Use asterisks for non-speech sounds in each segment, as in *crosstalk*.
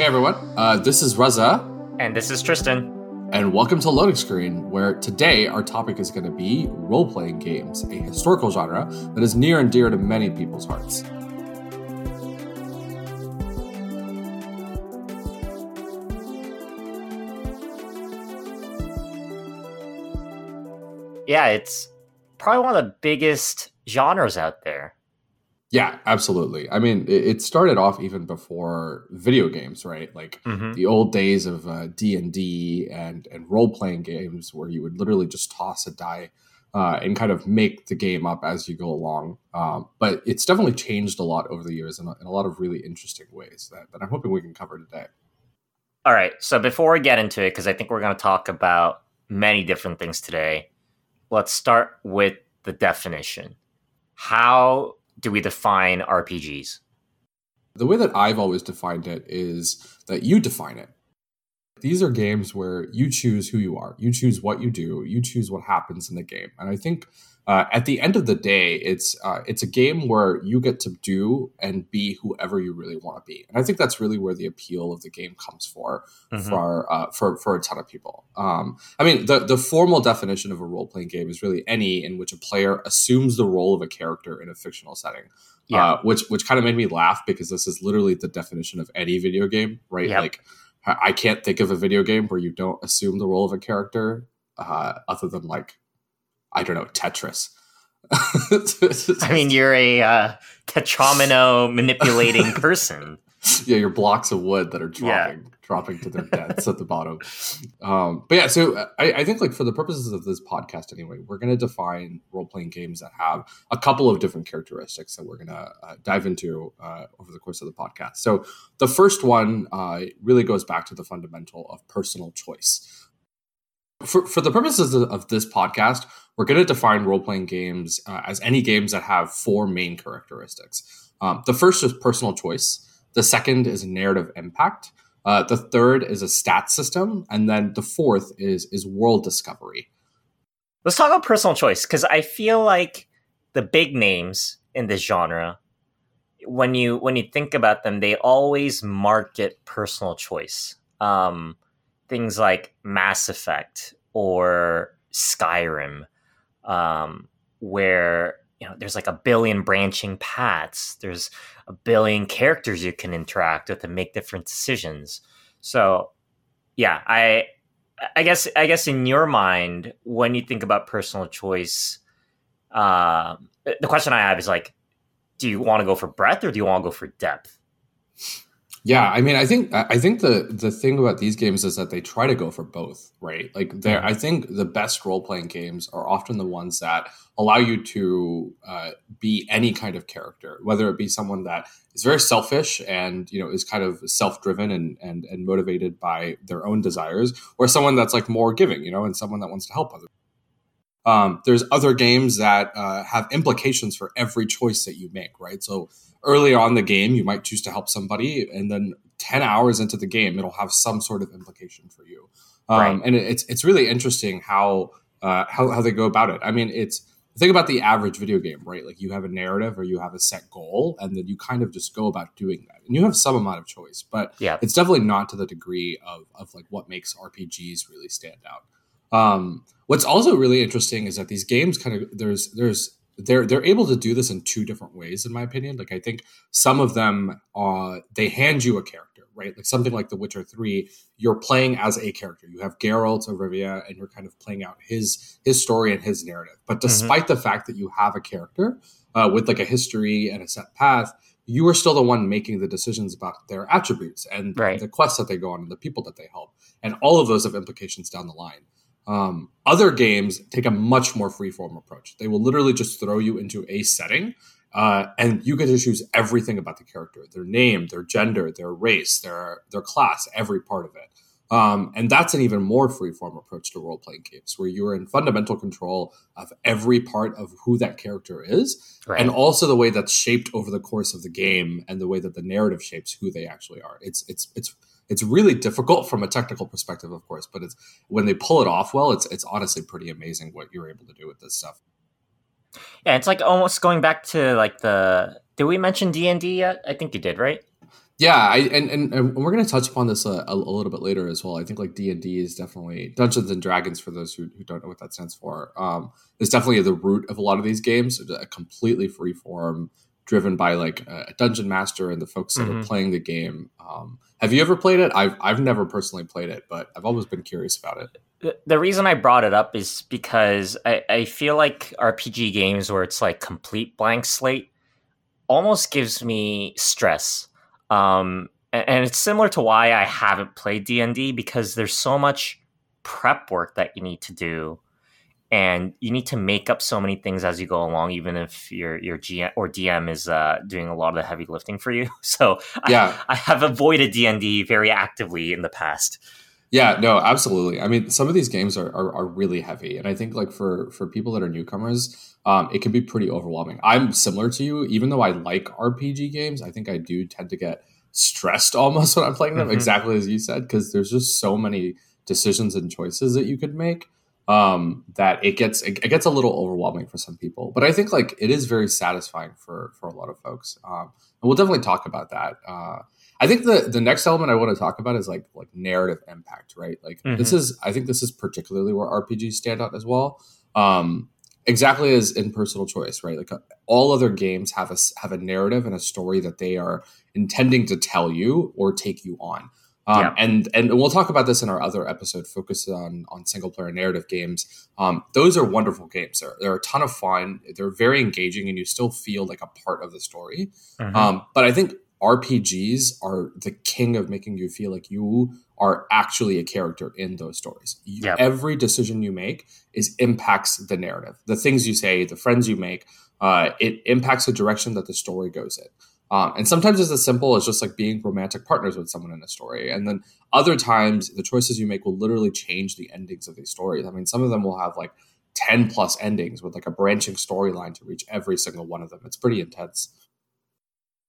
Hey everyone, uh, this is Raza. And this is Tristan. And welcome to Loading Screen, where today our topic is going to be role playing games, a historical genre that is near and dear to many people's hearts. Yeah, it's probably one of the biggest genres out there. Yeah, absolutely. I mean, it, started off even before video games, right? Like mm-hmm. the old days of uh, D and D and and role playing games, where you would literally just toss a die uh, and kind of make the game up as you go along. Um, but it's definitely changed a lot over the years in a, in a lot of really interesting ways that, that I'm hoping we can cover today. All right. So before we get into it, because I think we're going to talk about many different things today, let's start with the definition. How do we define RPGs? The way that I've always defined it is that you define it. These are games where you choose who you are, you choose what you do, you choose what happens in the game. And I think uh, at the end of the day, it's uh, it's a game where you get to do and be whoever you really want to be, and I think that's really where the appeal of the game comes for mm-hmm. for uh, for for a ton of people. Um, I mean, the the formal definition of a role playing game is really any in which a player assumes the role of a character in a fictional setting. Yeah. Uh, which which kind of made me laugh because this is literally the definition of any video game, right? Yep. Like, I can't think of a video game where you don't assume the role of a character, uh, other than like I don't know, Tetris. *laughs* I mean, you're a uh, tetromino manipulating *laughs* person. Yeah, your blocks of wood that are dropping, yeah. dropping to their deaths at the bottom. Um, but yeah, so I, I, think like for the purposes of this podcast, anyway, we're going to define role playing games that have a couple of different characteristics that we're going to uh, dive into uh, over the course of the podcast. So the first one uh, really goes back to the fundamental of personal choice. For, for the purposes of this podcast, we're going to define role playing games uh, as any games that have four main characteristics. Um, the first is personal choice, the second is narrative impact, uh, the third is a stat system, and then the fourth is is world discovery. Let's talk about personal choice because I feel like the big names in this genre, when you when you think about them, they always market personal choice. Um, things like Mass Effect or Skyrim um, where you know there's like a billion branching paths. There's a billion characters you can interact with and make different decisions. So yeah i i guess i guess in your mind when you think about personal choice uh, the question i have is like do you want to go for breadth or do you want to go for depth yeah, I mean, I think I think the the thing about these games is that they try to go for both, right? Like, there, I think the best role playing games are often the ones that allow you to uh, be any kind of character, whether it be someone that is very selfish and you know is kind of self driven and and and motivated by their own desires, or someone that's like more giving, you know, and someone that wants to help others. Um, there's other games that uh, have implications for every choice that you make, right? So early on the game, you might choose to help somebody, and then 10 hours into the game, it'll have some sort of implication for you. Um, right. And it's it's really interesting how, uh, how how they go about it. I mean, it's think about the average video game, right? Like you have a narrative or you have a set goal, and then you kind of just go about doing that. And you have some amount of choice, but yeah. it's definitely not to the degree of of like what makes RPGs really stand out. Um, what's also really interesting is that these games kind of there's there's they're they're able to do this in two different ways in my opinion like i think some of them uh they hand you a character right like something like the witcher 3 you're playing as a character you have Geralt of Rivia and you're kind of playing out his his story and his narrative but mm-hmm. despite mm-hmm. the fact that you have a character uh, with like a history and a set path you are still the one making the decisions about their attributes and right. the quests that they go on and the people that they help and all of those have implications down the line um, other games take a much more freeform approach. They will literally just throw you into a setting, uh, and you get to choose everything about the character: their name, their gender, their race, their their class, every part of it. Um, and that's an even more freeform approach to role playing games, where you're in fundamental control of every part of who that character is, right. and also the way that's shaped over the course of the game, and the way that the narrative shapes who they actually are. It's it's it's it's really difficult from a technical perspective, of course, but it's when they pull it off well, it's it's honestly pretty amazing what you're able to do with this stuff. Yeah, it's like almost going back to like the. Did we mention D and D yet? I think you did, right? Yeah, I and, and, and we're going to touch upon this a, a, little bit later as well. I think like D and D is definitely Dungeons and Dragons for those who, who don't know what that stands for. Um, is definitely the root of a lot of these games. A completely free form, driven by like a dungeon master and the folks that mm-hmm. are playing the game. Um, have you ever played it? I've I've never personally played it, but I've always been curious about it. The reason I brought it up is because I, I feel like RPG games where it's like complete blank slate almost gives me stress um, and it's similar to why I haven't played D and D because there's so much prep work that you need to do, and you need to make up so many things as you go along, even if your your GM or DM is uh, doing a lot of the heavy lifting for you. *laughs* So yeah, I, I have avoided D and D very actively in the past. Yeah, no, absolutely. I mean, some of these games are, are, are really heavy, and I think like for for people that are newcomers, um, it can be pretty overwhelming. I'm similar to you, even though I like RPG games. I think I do tend to get stressed *laughs* almost when I'm playing them, mm-hmm. exactly as you said, because there's just so many decisions and choices that you could make um, that it gets it, gets a little overwhelming for some people. But I think like it is very satisfying for for a lot of folks, um, and we'll definitely talk about that. Uh, I think the the next element I want to talk about is like like narrative impact, right? Like mm-hmm. this is I think this is particularly where RPGs stand out as well. Um, exactly as in personal choice, right? Like uh, all other games have a have a narrative and a story that they are intending to tell you or take you on. Um, yeah. and and we'll talk about this in our other episode focused on on single player narrative games. Um, those are wonderful games. They're, they're a ton of fun. They're very engaging, and you still feel like a part of the story. Mm-hmm. Um, but I think RPGs are the king of making you feel like you are actually a character in those stories. Yep. Every decision you make is impacts the narrative. The things you say, the friends you make, uh, it impacts the direction that the story goes in. Um, and sometimes it's as simple as just like being romantic partners with someone in a story. And then other times, the choices you make will literally change the endings of these stories. I mean, some of them will have like 10 plus endings with like a branching storyline to reach every single one of them. It's pretty intense.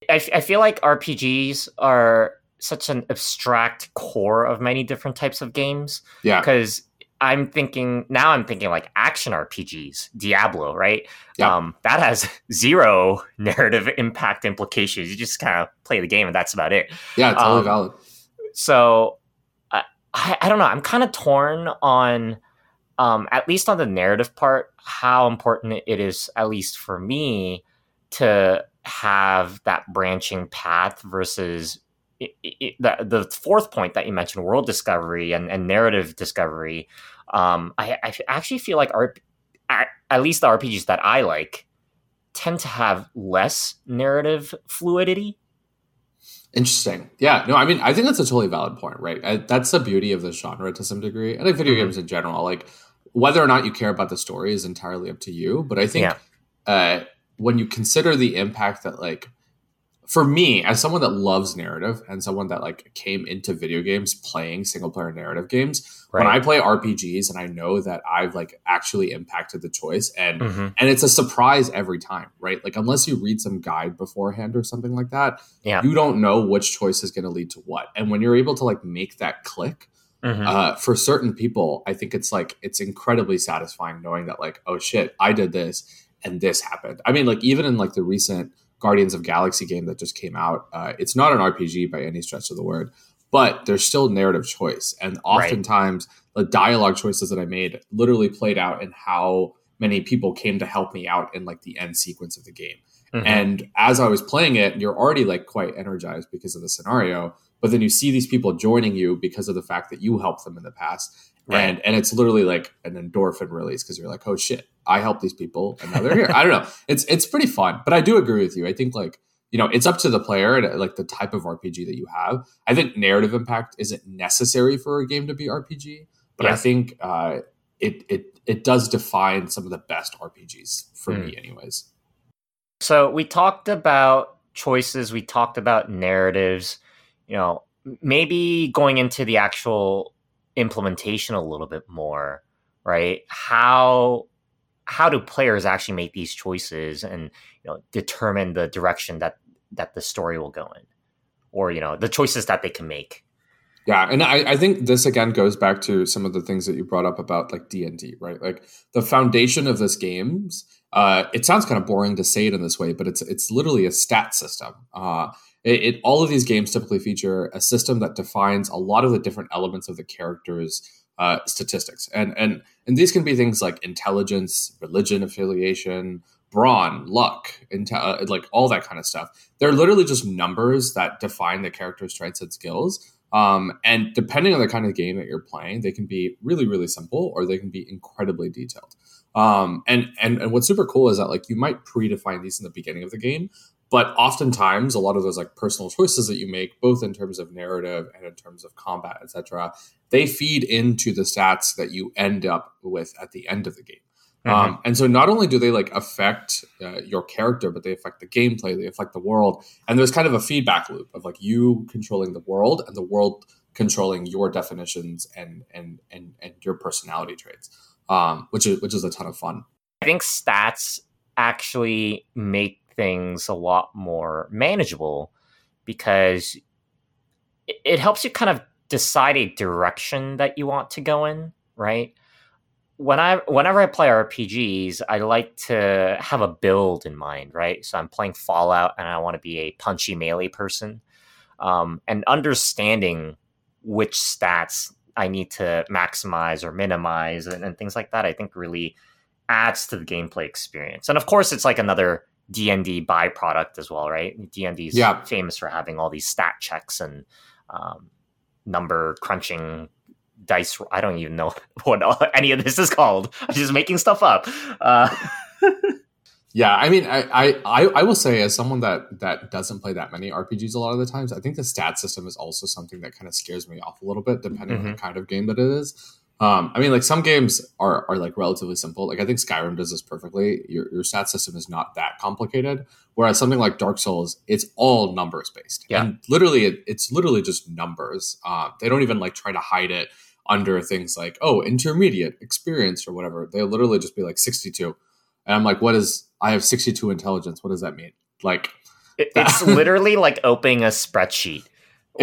I, f- I feel like RPGs are such an abstract core of many different types of games. Yeah. Because I'm thinking now I'm thinking like action RPGs, Diablo, right? Yeah. Um, that has *laughs* zero *laughs* narrative impact implications. You just kind of play the game and that's about it. Yeah, totally um, valid. So I, I, I don't know. I'm kind of torn on um, at least on the narrative part, how important it is, at least for me, to have that branching path versus it, it, the, the fourth point that you mentioned, world discovery and, and narrative discovery. Um, I, I actually feel like our, at least the RPGs that I like tend to have less narrative fluidity. Interesting. Yeah. No, I mean, I think that's a totally valid point, right? I, that's the beauty of the genre to some degree. and like video mm-hmm. games in general. Like, whether or not you care about the story is entirely up to you. But I think yeah. uh, when you consider the impact that like for me as someone that loves narrative and someone that like came into video games playing single player narrative games right. when i play rpgs and i know that i've like actually impacted the choice and mm-hmm. and it's a surprise every time right like unless you read some guide beforehand or something like that yeah. you don't know which choice is going to lead to what and when you're able to like make that click mm-hmm. uh, for certain people i think it's like it's incredibly satisfying knowing that like oh shit i did this and this happened. I mean, like even in like the recent Guardians of Galaxy game that just came out, uh, it's not an RPG by any stretch of the word, but there's still narrative choice, and oftentimes right. the dialogue choices that I made literally played out in how many people came to help me out in like the end sequence of the game. Mm-hmm. And as I was playing it, you're already like quite energized because of the scenario, but then you see these people joining you because of the fact that you helped them in the past. Right. And and it's literally like an endorphin release because you're like, oh shit, I helped these people and now they're here. I don't know. It's it's pretty fun, but I do agree with you. I think like you know it's up to the player and like the type of RPG that you have. I think narrative impact isn't necessary for a game to be RPG, but I think uh, it it it does define some of the best RPGs for mm. me, anyways. So we talked about choices. We talked about narratives. You know, maybe going into the actual implementation a little bit more, right? How how do players actually make these choices and you know determine the direction that that the story will go in or you know the choices that they can make? Yeah and I, I think this again goes back to some of the things that you brought up about like d&d right? Like the foundation of this games uh, it sounds kind of boring to say it in this way but it's it's literally a stat system. Uh, it, it, all of these games typically feature a system that defines a lot of the different elements of the character's uh, statistics, and and and these can be things like intelligence, religion affiliation, brawn, luck, inte- uh, like all that kind of stuff. They're literally just numbers that define the character's strengths and skills. Um, and depending on the kind of game that you're playing, they can be really, really simple or they can be incredibly detailed. Um, and, and and what's super cool is that like you might predefine these in the beginning of the game, but oftentimes a lot of those like personal choices that you make, both in terms of narrative and in terms of combat, etc., they feed into the stats that you end up with at the end of the game. Mm-hmm. Um, and so not only do they like affect uh, your character, but they affect the gameplay, they affect the world, and there's kind of a feedback loop of like you controlling the world and the world controlling your definitions and and and and your personality traits, um, which is which is a ton of fun. I think stats actually make things a lot more manageable because it, helps you kind of decide a direction that you want to go in, right? when I whenever I play RPGs, I like to have a build in mind, right? So I'm playing Fallout and I want to be a punchy melee person. Um, and understanding which stats I need to maximize or minimize and, and, things like that, I think really adds to the gameplay experience. And of course, it's like another D and D byproduct as well, right? D and D is yeah. famous for having all these stat checks and um, number crunching dice. I don't even know *laughs* what any of this is called. I'm just making stuff up. Uh, *laughs* yeah, I mean, I, I I will say as someone that that doesn't play that many RPGs a lot of the times, I think the stat system is also something that kind of scares me off a little bit, depending mm-hmm. on the kind of game that it is. Um, I mean, like some games are are like relatively simple. Like I think Skyrim does this perfectly. Your your stat system is not that complicated. Whereas something like Dark Souls, it's all numbers based. Yeah. And literally, it, it's literally just numbers. Uh, they don't even like try to hide it under things like oh intermediate experience or whatever they'll literally just be like 62 and i'm like what is i have 62 intelligence what does that mean like it's *laughs* literally like opening a spreadsheet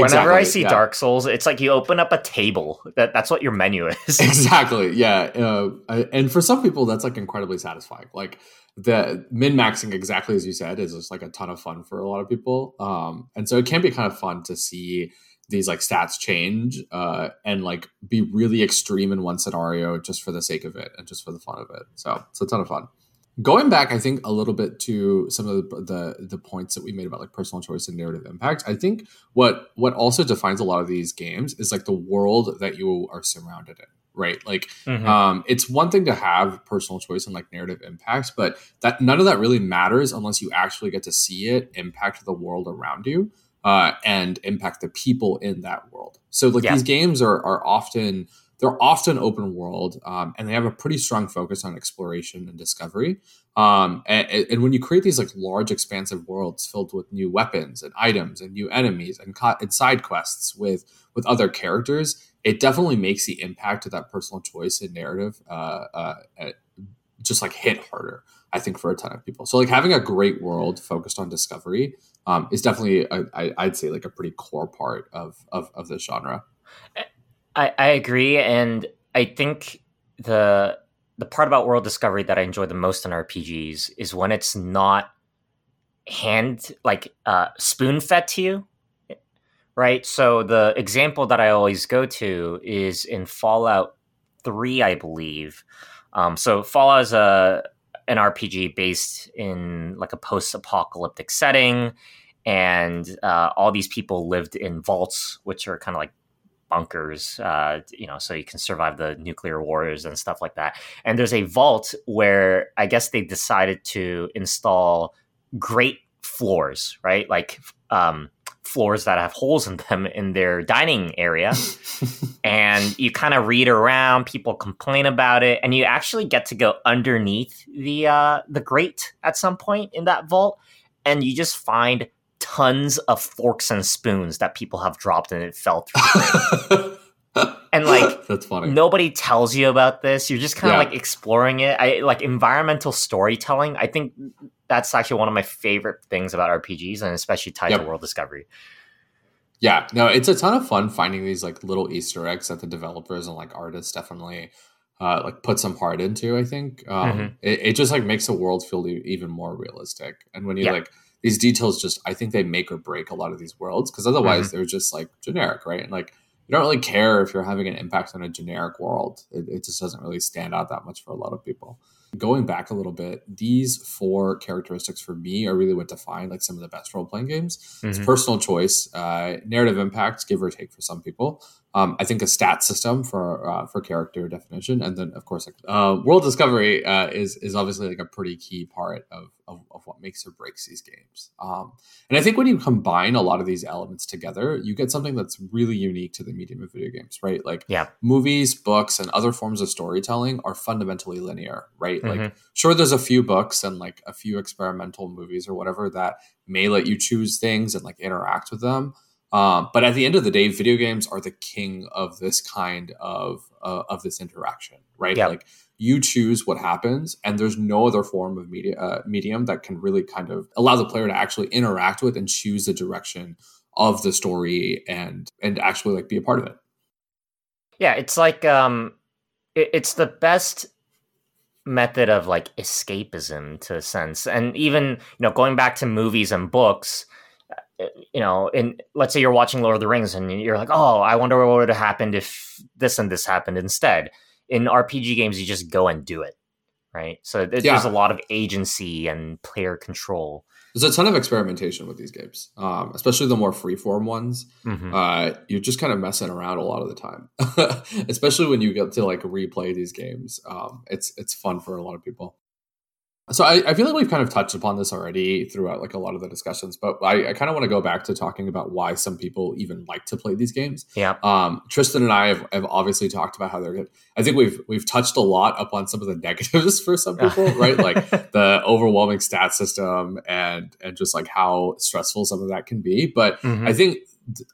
whenever exactly, i see yeah. dark souls it's like you open up a table that that's what your menu is *laughs* exactly *laughs* yeah uh, and for some people that's like incredibly satisfying like the min maxing exactly as you said is just like a ton of fun for a lot of people um, and so it can be kind of fun to see these like stats change uh, and like be really extreme in one scenario just for the sake of it and just for the fun of it. So it's a ton of fun. Going back, I think a little bit to some of the, the, the points that we made about like personal choice and narrative impact. I think what what also defines a lot of these games is like the world that you are surrounded in right? Like, mm-hmm. um, it's one thing to have personal choice and like narrative impacts, but that none of that really matters unless you actually get to see it impact the world around you uh, and impact the people in that world. So like yeah. these games are are often they're often open world um, and they have a pretty strong focus on exploration and discovery. Um, and, and, when you create these like large, expansive worlds filled with new weapons and items and new enemies and, co- and side quests with with other characters, it definitely makes the impact of that personal choice and narrative uh, uh, just like hit harder. I think for a ton of people. So like having a great world focused on discovery um, is definitely I'd say like a pretty core part of of, of this genre. I, I agree, and I think the the part about world discovery that I enjoy the most in RPGs is when it's not hand like uh, spoon fed to you, right? So the example that I always go to is in Fallout Three, I believe. Um, so Fallout is a an RPG based in like a post-apocalyptic setting, and uh, all these people lived in vaults, which are kind of like bunkers, uh, you know, so you can survive the nuclear wars and stuff like that. And there's a vault where I guess they decided to install grate floors, right? Like um, floors that have holes in them in their dining area. *laughs* and you kind of read around, people complain about it, and you actually get to go underneath the uh, the grate at some point in that vault, and you just find tons of forks and spoons that people have dropped and it fell through. *laughs* and like *laughs* that's funny. Nobody tells you about this. You're just kind of yeah. like exploring it. I like environmental storytelling. I think that's actually one of my favorite things about RPGs, and especially tied yep. to world discovery. Yeah, no, it's a ton of fun finding these like little Easter eggs that the developers and like artists definitely uh, like put some heart into. I think um, mm-hmm. it, it, just like makes the world feel even more realistic. And when you like these details just I think they make or break a lot of these worlds because otherwise mm-hmm. they're just like generic, right? And like you don't really care if you're having an impact on a generic world. It, it just doesn't really stand out that much for a lot of people. Going back a little bit, these four characteristics for me are really what define like some of the best role playing games. Mm-hmm. It's personal choice, uh, narrative impact, give or take for some people, um, I think a stat system for uh, for character definition, and then of course, uh, world discovery uh, is is obviously like a pretty key part of, of, of what makes or breaks these games. Um, and I think when you combine a lot of these elements together, you get something that's really unique to the medium of video games, right? Like, yeah, movies, books, and other forms of storytelling are fundamentally linear, right? Mm-hmm. Like, sure, there's a few books and like a few experimental movies or whatever that may let you choose things and like interact with them um, but at the end of the day, video games are the king of this kind of uh, of this interaction, right? Yeah. Like you choose what happens, and there's no other form of media uh, medium that can really kind of allow the player to actually interact with and choose the direction of the story and and actually like be a part of it. Yeah, it's like um, it, it's the best method of like escapism to a sense, and even you know going back to movies and books you know, in let's say you're watching Lord of the Rings and you're like, oh, I wonder what would have happened if this and this happened instead. In RPG games, you just go and do it, right? So there's yeah. a lot of agency and player control. There's a ton of experimentation with these games, um, especially the more freeform ones. Mm-hmm. Uh, you're just kind of messing around a lot of the time, *laughs* especially when you get to like replay these games. Um, it's it's fun for a lot of people. So I, I, feel like we've kind of touched upon this already throughout like a lot of the discussions, but I, I kind of want to go back to talking about why some people even like to play these games. Yeah. Um, Tristan and I have, have obviously talked about how they're good. I think we've we've touched a lot upon some of the *laughs* negatives for some people, right? Like *laughs* the overwhelming stat system and and just like how stressful some of that can be. But mm-hmm. I think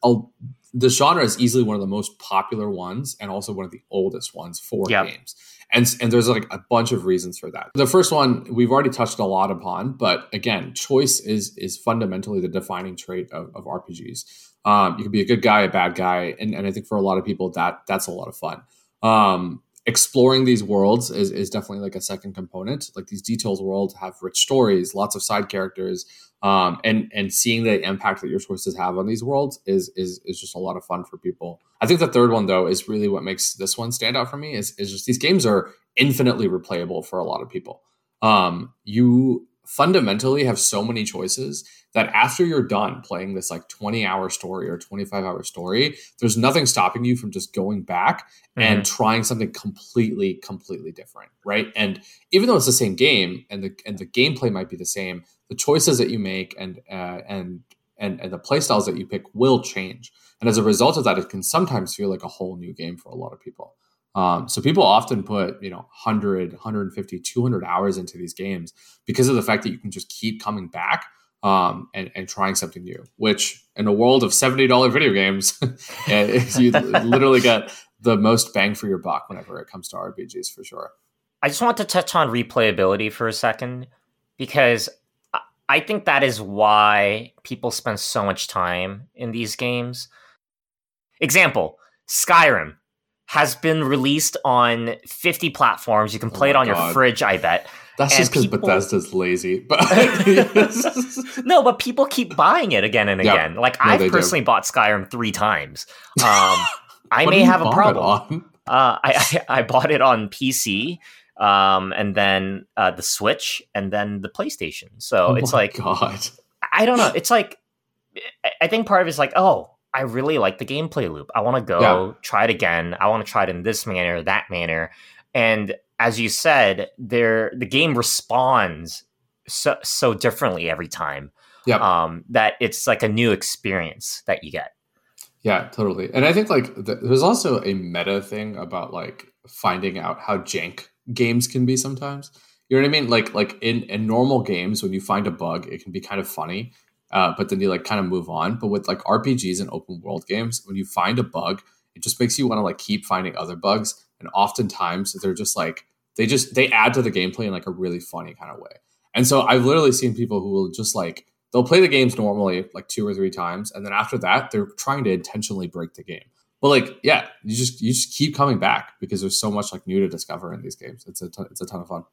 I'll, the genre is easily one of the most popular ones and also one of the oldest ones for yep. games. And, and there's like a bunch of reasons for that. The first one we've already touched a lot upon, but again, choice is is fundamentally the defining trait of, of RPGs. Um, you can be a good guy, a bad guy, and, and I think for a lot of people that that's a lot of fun. Um, exploring these worlds is, is definitely like a second component. Like these detailed worlds have rich stories, lots of side characters, um, and and seeing the impact that your choices have on these worlds is is is just a lot of fun for people. I think the third one though is really what makes this one stand out for me is is just these games are infinitely replayable for a lot of people. Um, you fundamentally have so many choices that after you're done playing this like 20 hour story or 25 hour story, there's nothing stopping you from just going back mm-hmm. and trying something completely, completely different. Right. And even though it's the same game and the and the gameplay might be the same, the choices that you make and uh, and and, and the playstyles that you pick will change. And as a result of that, it can sometimes feel like a whole new game for a lot of people. Um, so people often put, you know, 100, 150, 200 hours into these games because of the fact that you can just keep coming back um, and, and trying something new, which in a world of $70 video games, *laughs* *laughs* you literally get the most bang for your buck whenever it comes to RPGs for sure. I just want to touch on replayability for a second because I think that is why people spend so much time in these games. Example Skyrim has been released on 50 platforms. You can play oh it on God. your fridge, I bet. That's and just because people... Bethesda's lazy. But *laughs* *laughs* no, but people keep buying it again and again. Like no, I've personally do. bought Skyrim three times. *laughs* Um, I may have a problem. Uh, I, I, I bought it on PC, um, and then uh, the Switch, and then the PlayStation. So oh it's like God. I don't know. It's like I think part of it's like, oh, I really like the gameplay loop. I want to go yeah. try it again. I want to try it in this manner, that manner. And as you said, there the game responds so so differently every time. Yeah. Um, that it's like a new experience that you get. Yeah, totally. And I think like the, there's also a meta thing about like finding out how jank games can be sometimes. You know what I mean? Like like in, in normal games, when you find a bug, it can be kind of funny uh, but then you like kind of move on. But with like RPGs and open world games, when you find a bug, it just makes you want to like keep finding other bugs. And oftentimes they're just like they just they add to the gameplay in like a really funny kind of way. And so I've literally seen people who will just like they'll play the games normally like two or three times, and then after that they're trying to intentionally break the game. But like, yeah, you just you just keep coming back because there's so much like new to discover in these games. It's a ton, it's a ton of fun.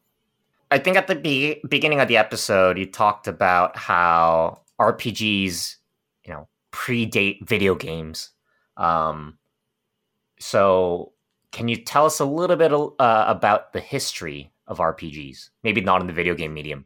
I think at the be- beginning of the episode, you talked about how RPGs, you know, predate video games. Um, so, can you tell us a little bit uh, about the history of RPGs? Maybe not in the video game medium.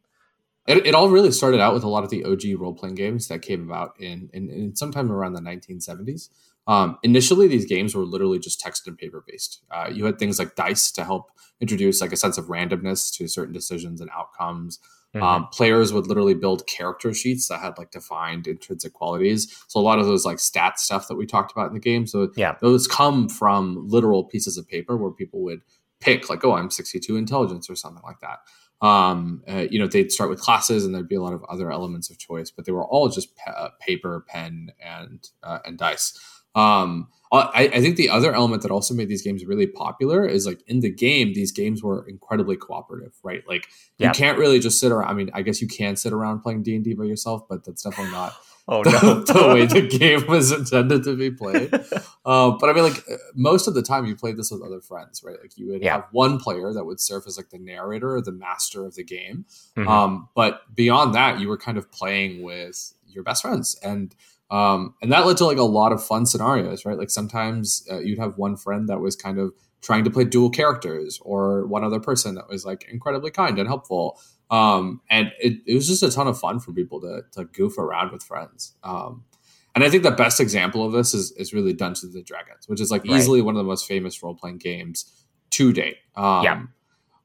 It, it all really started out with a lot of the OG role playing games that came about in, in, in sometime around the 1970s. Um, initially, these games were literally just text and paper based. Uh, you had things like dice to help introduce like a sense of randomness to certain decisions and outcomes. Mm-hmm. Um, players would literally build character sheets that had like defined intrinsic qualities. So a lot of those like stat stuff that we talked about in the game. So yeah, those come from literal pieces of paper where people would pick like, oh, I'm 62 intelligence or something like that. Um, uh, you know, they'd start with classes and there'd be a lot of other elements of choice, but they were all just pa- uh, paper, pen, and uh, and dice. Um, I, I, think the other element that also made these games really popular is like in the game, these games were incredibly cooperative, right? Like you can't really just sit around. I mean, I guess you can sit around playing D and D by yourself, but that's definitely not *laughs* oh, the, no. the, way the *laughs* game was intended to be played. *laughs* uh, but I mean, like most of the time, you played this with other friends, right? Like you would yeah. have one player that would serve as like the narrator or the master of the game. Mm-hmm. Um, but beyond that, you were kind of playing with your best friends and um, and that led to like a lot of fun scenarios, right? Like sometimes uh, you'd have one friend that was kind of trying to play dual characters, or one other person that was like incredibly kind and helpful. Um, and it, it was just a ton of fun for people to, to goof around with friends. Um, and I think the best example of this is, is really Dungeons and Dragons, which is like right. easily one of the most famous role playing games to date. Um, yeah.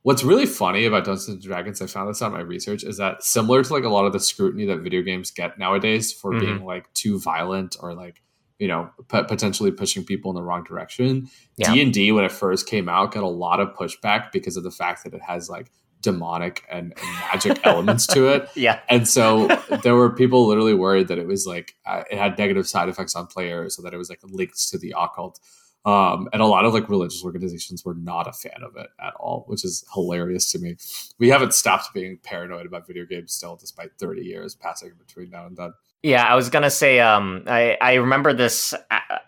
What's really funny about Dungeons and Dragons, I found this out in my research, is that similar to like a lot of the scrutiny that video games get nowadays for mm-hmm. being like too violent or like you know p- potentially pushing people in the wrong direction. D and D when it first came out got a lot of pushback because of the fact that it has like demonic and, and magic *laughs* elements to it. Yeah, and so there were people literally worried that it was like uh, it had negative side effects on players, so that it was like linked to the occult. Um, and a lot of like religious organizations were not a fan of it at all, which is hilarious to me. We haven't stopped being paranoid about video games still, despite 30 years passing between now and then. Yeah, I was gonna say, um, I I remember this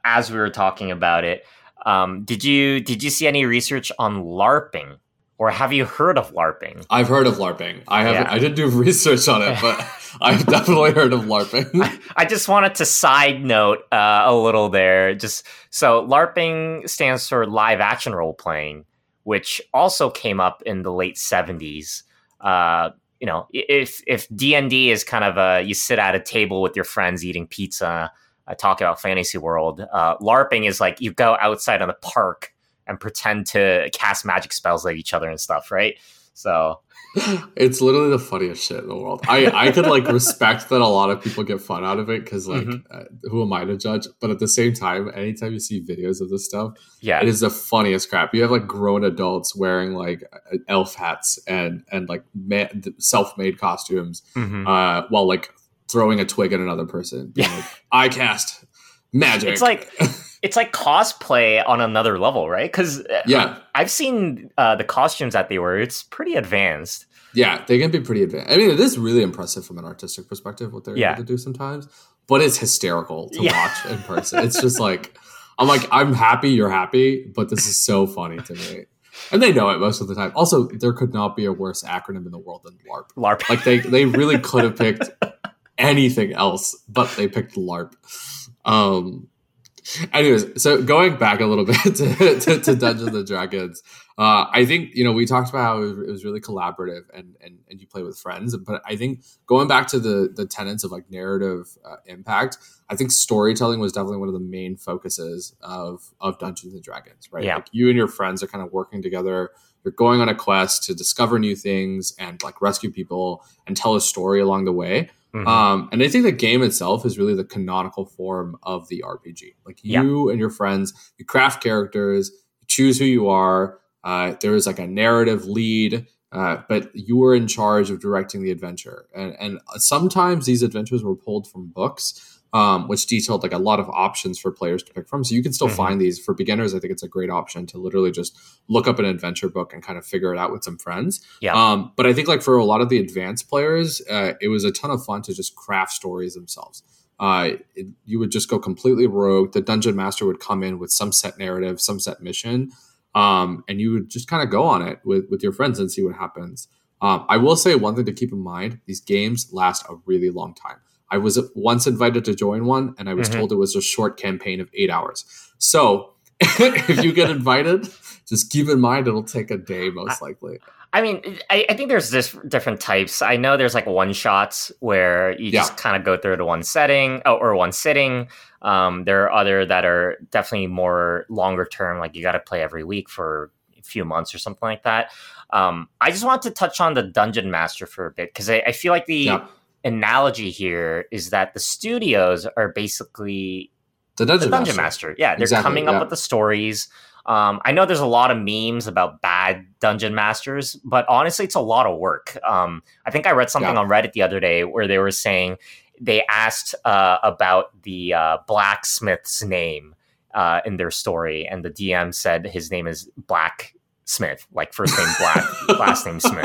as we were talking about it. Um, did you did you see any research on LARPing? Or have you heard of LARPing? I've heard of LARPing. I have. Yeah. I didn't do *laughs* research on it, but *laughs* I've definitely heard of LARPing. I, I, just wanted to side note uh, a little there. Just so LARPing stands for live action role playing, which also came up in the late seventies. Uh, you know, if if D and D is kind of a you sit at a table with your friends eating pizza, uh, talk about fantasy world. Uh, LARPing is like you go outside on the park and pretend to cast magic spells at each other and stuff, right? So it's literally the funniest shit in the world. I I could like *laughs* respect that a lot of people get fun out of it because like mm-hmm. uh, who am I to judge? But at the same time, anytime you see videos of this stuff, yeah, it is the funniest crap. You have like grown adults wearing like elf hats and and like ma- self made costumes, mm-hmm. uh, while like throwing a twig at another person. Yeah, like, I cast magic. It's like *laughs* it's like cosplay on another level, right? Because uh, yeah, I've seen uh, the costumes that they wear. It's pretty advanced. Yeah, they can be pretty advanced. I mean, it is really impressive from an artistic perspective what they're yeah. able to do sometimes, but it's hysterical to yeah. watch in person. It's just like I'm like I'm happy you're happy, but this is so funny to me. And they know it most of the time. Also, there could not be a worse acronym in the world than LARP. LARP. Like they they really could have picked anything else, but they picked LARP. Um, *laughs* Anyways, so going back a little *laughs* bit to, to, to Dungeons and Dragons, uh, I think you know we talked about how it was really collaborative and, and and you play with friends, but I think going back to the the tenets of like narrative uh, impact, I think storytelling was definitely one of the main focuses of of Dungeons and Dragons, right? Yeah. Like you and your friends are kind of working together. You're going on a quest to discover new things and like rescue people and tell a story along the way. Mm-hmm. Um, and I think the game itself is really the canonical form of the RPG. Like you yeah. and your friends, you craft characters, you choose who you are. Uh, there is like a narrative lead, uh, but you are in charge of directing the adventure. And, and sometimes these adventures were pulled from books um, which detailed like a lot of options for players to pick from. So you can still mm-hmm. find these for beginners. I think it's a great option to literally just look up an adventure book and kind of figure it out with some friends. Yeah. Um, but I think like for a lot of the advanced players, uh, it was a ton of fun to just craft stories themselves. Uh, it, you would just go completely rogue. The dungeon master would come in with some set narrative, some set mission, um, and you would just kind of go on it with with your friends and see what happens. Um, I will say one thing to keep in mind: these games last a really long time. I was once invited to join one, and I was mm-hmm. told it was a short campaign of eight hours. So *laughs* if you get invited, just keep in mind it'll take a day most likely. I mean, I, I, think there's this different types. I know there's like one shots where you just kind of go through the one setting oh, or one sitting. Um, there are other that are definitely more longer term, like you got to play every week for a few months or something like that. Um, I just want to touch on the dungeon master for a bit because I, I, feel like the yeah. Analogy here is that the studios are basically the dungeon, the dungeon master. master. Yeah, they're exactly, coming up with the stories. Um, I know there's a lot of memes about bad dungeon masters, but honestly, it's a lot of work. Um, I think I read something yeah. on Reddit the other day where they were saying they asked uh, about the uh, blacksmith's name uh, in their story, and the DM said his name is Black Smith, like first name Black, last name Smith,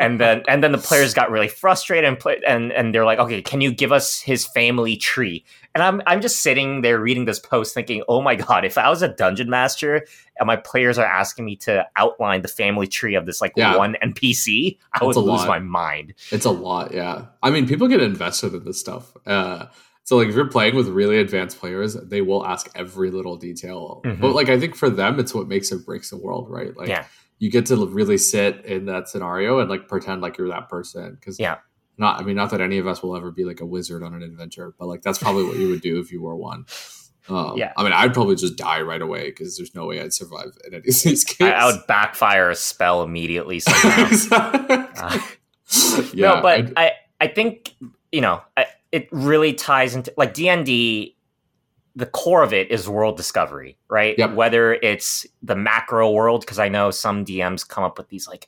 and then and then the players got really frustrated and put and and they're like, okay, can you give us his family tree? And I'm I'm just sitting there reading this post, thinking, oh my god, if I was a dungeon master and my players are asking me to outline the family tree of this like yeah. one NPC, I would lose my mind. It's a lot, yeah. I mean, people get invested in this stuff. Uh, so like if you're playing with really advanced players, they will ask every little detail. Mm-hmm. But like I think for them, it's what makes or breaks the world, right? Like yeah. you get to really sit in that scenario and like pretend like you're that person. Because yeah, not I mean not that any of us will ever be like a wizard on an adventure, but like that's probably what you would do if you were one. *laughs* Um, yeah, I mean, I'd probably just die right away because there's no way I'd survive in any of these games. I, I would backfire a spell immediately. *laughs* *laughs* uh, yeah, no, but I'd, I I think you know I, it really ties into like D&D the core of it is world discovery, right? Yep. Whether it's the macro world because I know some DMs come up with these like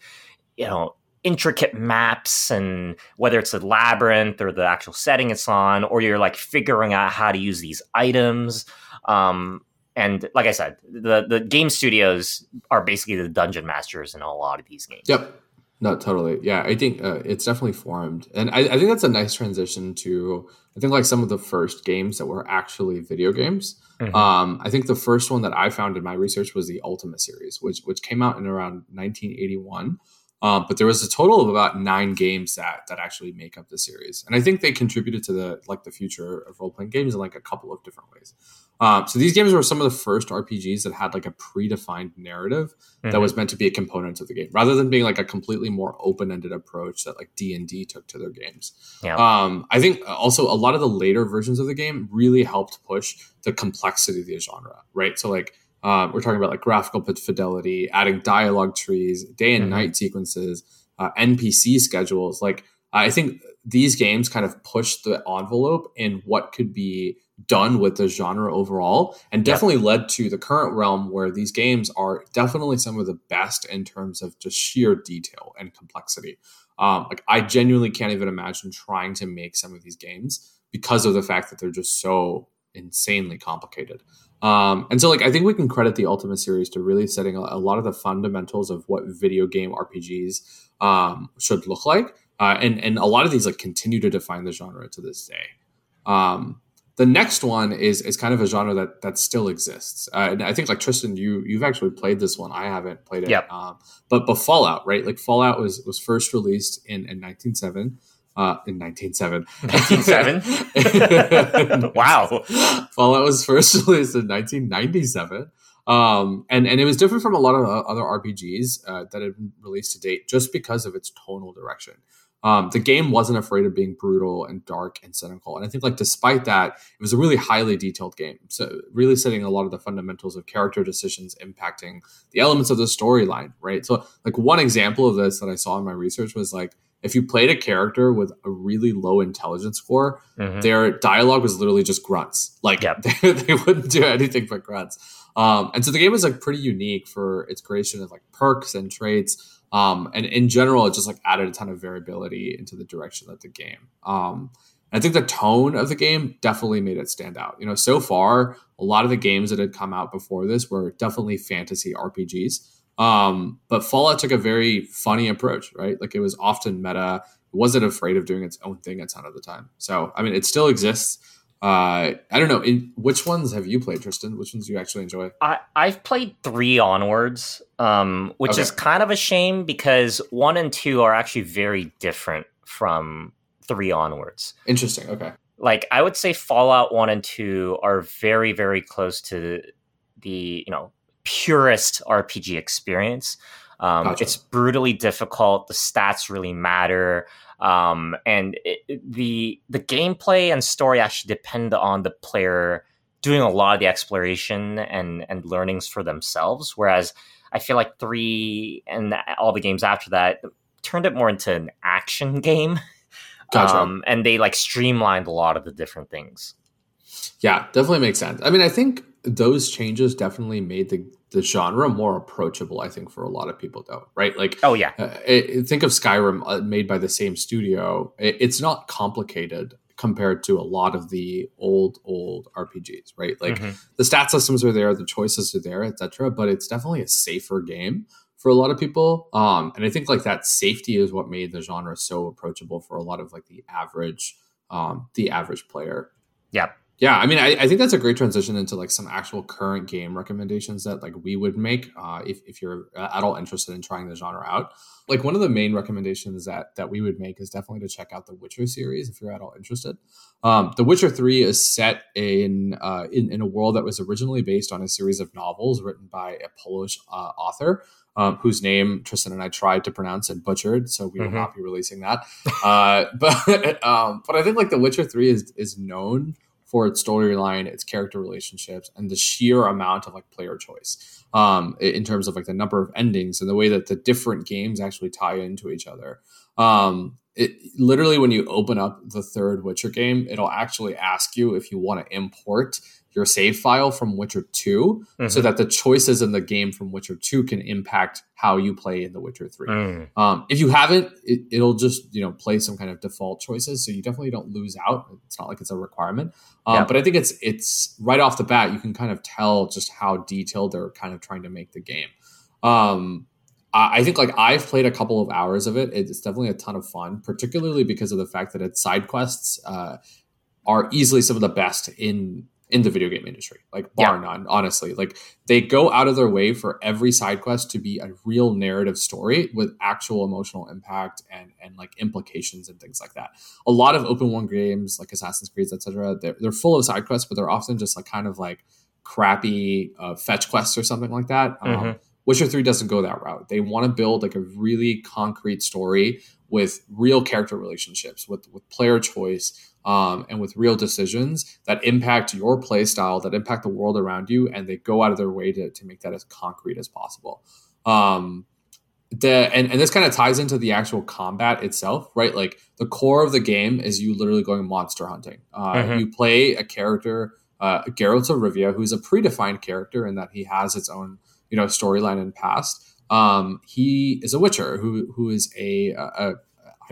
you know intricate maps and whether it's a labyrinth or the actual setting it's on or you're like figuring out how to use these items um, and like I said, the the game studios are basically the dungeon masters in a lot of these games. Yep. No, totally. Yeah, I think uh, it's definitely formed, and I, I, think that's a nice transition to I think like some of the first games that were actually video games. Mm-hmm. Um, I think the first one that I found in my research was the Ultima series, which which came out in around 1981. Um, but there was a total of about nine games that that actually make up the series, and I think they contributed to the like the future of role playing games in like a couple of different ways. Um, so these games were some of the first RPGs that had like a predefined narrative mm-hmm. that was meant to be a component of the game, rather than being like a completely more open-ended approach that like D and D took to their games. Yeah. Um, I think also a lot of the later versions of the game really helped push the complexity of the genre, right? So like uh, we're talking about like graphical fidelity, adding dialogue trees, day and mm-hmm. night sequences, uh, NPC schedules. Like I think these games kind of pushed the envelope in what could be done with the genre overall and definitely yeah. led to the current realm where these games are definitely some of the best in terms of just sheer detail and complexity. Um, like i genuinely can't even imagine trying to make some of these games because of the fact that they're just so insanely complicated. Um, and so like i think we can credit the ultima series to really setting a, a lot of the fundamentals of what video game rpgs um, should look like uh, and and a lot of these like continue to define the genre to this day. Um, the next one is is kind of a genre that that still exists. Uh, and I think like Tristan, you you've actually played this one. I haven't played it. Yep. Um, but but Fallout, right? Like Fallout was was first released in in 1907. Uh, in 1907. 1907? *laughs* wow. Fallout was first *laughs* released in 1997. Um, and, and it was different from a lot of other RPGs uh, that had been released to date just because of its tonal direction. Um, the game wasn't afraid of being brutal and dark and cynical. And I think, like, despite that, it was a really highly detailed game. So, really setting a lot of the fundamentals of character decisions impacting the elements of the storyline, right? So, like, one example of this that I saw in my research was like, if you played a character with a really low intelligence score, mm-hmm. their dialogue was literally just grunts. Like, yep. *laughs* they, they wouldn't do anything but grunts. Um, and so the game was like pretty unique for its creation of like perks and traits um, and in general, it just like added a ton of variability into the direction of the game. Um, I think the tone of the game definitely made it stand out. You know, so far, a lot of the games that had come out before this were definitely fantasy RPGs. Um, but Fallout took a very funny approach, right? Like it was often meta. It wasn't afraid of doing its own thing a ton of the time. So, I mean, it still exists. Uh, I don't know. In, which ones have you played, Tristan? Which ones do you actually enjoy? I, I've played three onwards, um, which Okay. is kind of a shame because one and two are actually very different from three onwards. Interesting. Okay. Like I would say Fallout 1 and 2 are very, very close to the, you know, purest RPG experience. Um, Gotcha. It's brutally difficult. The stats really matter. Um, and it, the the gameplay and story actually depend on the player doing a lot of the exploration and and learnings for themselves. Whereas I feel like three and all the games after that turned it more into an action *laughs* game. Gotcha. Um, and they like streamlined a lot of the different things. Yeah, definitely makes sense. I mean, I think those changes definitely made the the genre more approachable. I think for a lot of people, though, right? Like, Oh yeah, uh, it, think of Skyrim, uh, made by the same studio. It, it's not complicated compared to a lot of the old old RPGs, right? Like, Mhm. the stat systems are there, the choices are there, etc. But it's definitely a safer game for a lot of people. Um, and I think like that safety is what made the genre so approachable for a lot of like the average, um, the average player. yeah. Yeah, I mean, I, I think that's a great transition into like some actual current game recommendations that like we would make uh, if, if you're at all interested in trying the genre out. Like one of the main recommendations that that we would make is definitely to check out the Witcher series if you're at all interested. Um, the Witcher Three is set in, uh, in in a world that was originally based on a series of novels written by a Polish uh, author. Um, whose name Tristan and I tried to pronounce and butchered, so we will not be releasing that. Uh, *laughs* but um, but I think like The Witcher Three is is known for its storyline, its character relationships, and the sheer amount of like player choice um, in terms of like the number of endings and the way that the different games actually tie into each other. Um, it literally when you open up the third Witcher game, it'll actually ask you if you want to import your save file from Witcher 2 so Mhm. that the choices in the game from Witcher 2 can impact how you play in the Witcher 3. Mm. Um, if you haven't, it, it'll just you know play some kind of default choices, so you definitely don't lose out. It's not like it's a requirement, um, Yeah. but I think it's it's right off the bat you can kind of tell just how detailed they're kind of trying to make the game. Um, I I think like I've played a couple of hours of it. It's definitely a ton of fun, particularly because of the fact that its side quests uh, are easily some of the best in in the video game industry, like bar none. Honestly, like they go out of their way for every side quest to be a real narrative story with actual emotional impact and and like implications and things like that. A lot of open world games like Assassin's Creed, etc., they're, they're full of side quests, but they're often just like kind of like crappy uh, fetch quests or something like that. Um, Mhm. Witcher 3 doesn't go that route. They want to build like a really concrete story with real character relationships, with, with player choice, um, and with real decisions that impact your play style, that impact the world around you, and they go out of their way to, to make that as concrete as possible. Um, the and, and this kind of ties into the actual combat itself, right? Like the core of the game is you literally going monster hunting. Uh, Mhm. You play a character, uh, Geralt of Rivia, who's a predefined character in that he has its own, you know, storyline and past. Um, he is a Witcher who who is a, a, a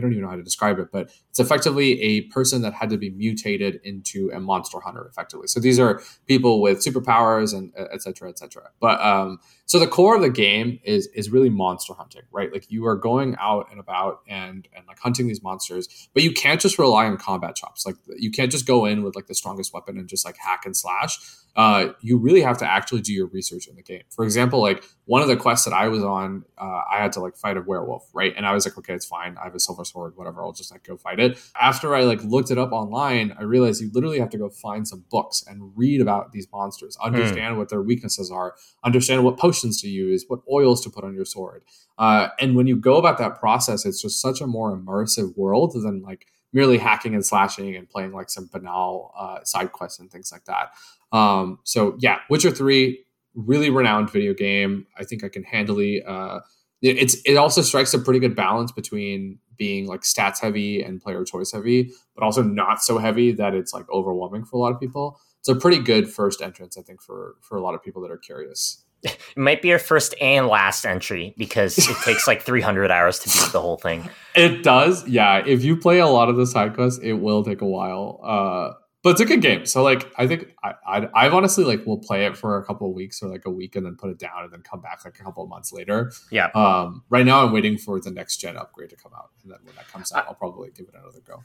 I don't even know how to describe it, but it's effectively a person that had to be mutated into a monster hunter, effectively. So these are people with superpowers and uh, et cetera, et cetera. But um, so the core of the game is is really monster hunting, right? Like you are going out and about and and like hunting these monsters, but you can't just rely on combat chops. Like you can't just go in with like the strongest weapon and just like hack and slash. Uh, you really have to actually do your research in the game. For example, like one of the quests that I was on, uh, I had to like fight a werewolf, right? And I was like, okay, it's fine. I have a silver sword, whatever. I'll just like go fight it. After I like looked it up online, I realized you literally have to go find some books and read about these monsters, understand what their weaknesses are, understand what potions to use, what oils to put on your sword. Uh, and when you go about that process, it's just such a more immersive world than like merely hacking and slashing and playing like some banal uh, side quests and things like that. Um, so yeah, Witcher Three, really renowned video game. I think I can handily. Uh, it's it also strikes a pretty good balance between being like stats heavy and player choice heavy, but also not so heavy that it's like overwhelming for a lot of people. It's a pretty good first entrance, I think, for for a lot of people that are curious. *laughs* It might be your first and last entry because it *laughs* takes like 300 hours to beat the whole thing. It does, yeah. If you play a lot of the side quests, it will take a while. Uh, but it's a good game. So like, I think I, I, I've honestly like will play it for a couple of weeks or like a week and then put it down and then come back like a couple of months later. Yeah. Um, right now I'm waiting for the next gen upgrade to come out, and then when that comes out, I'll probably give it another go.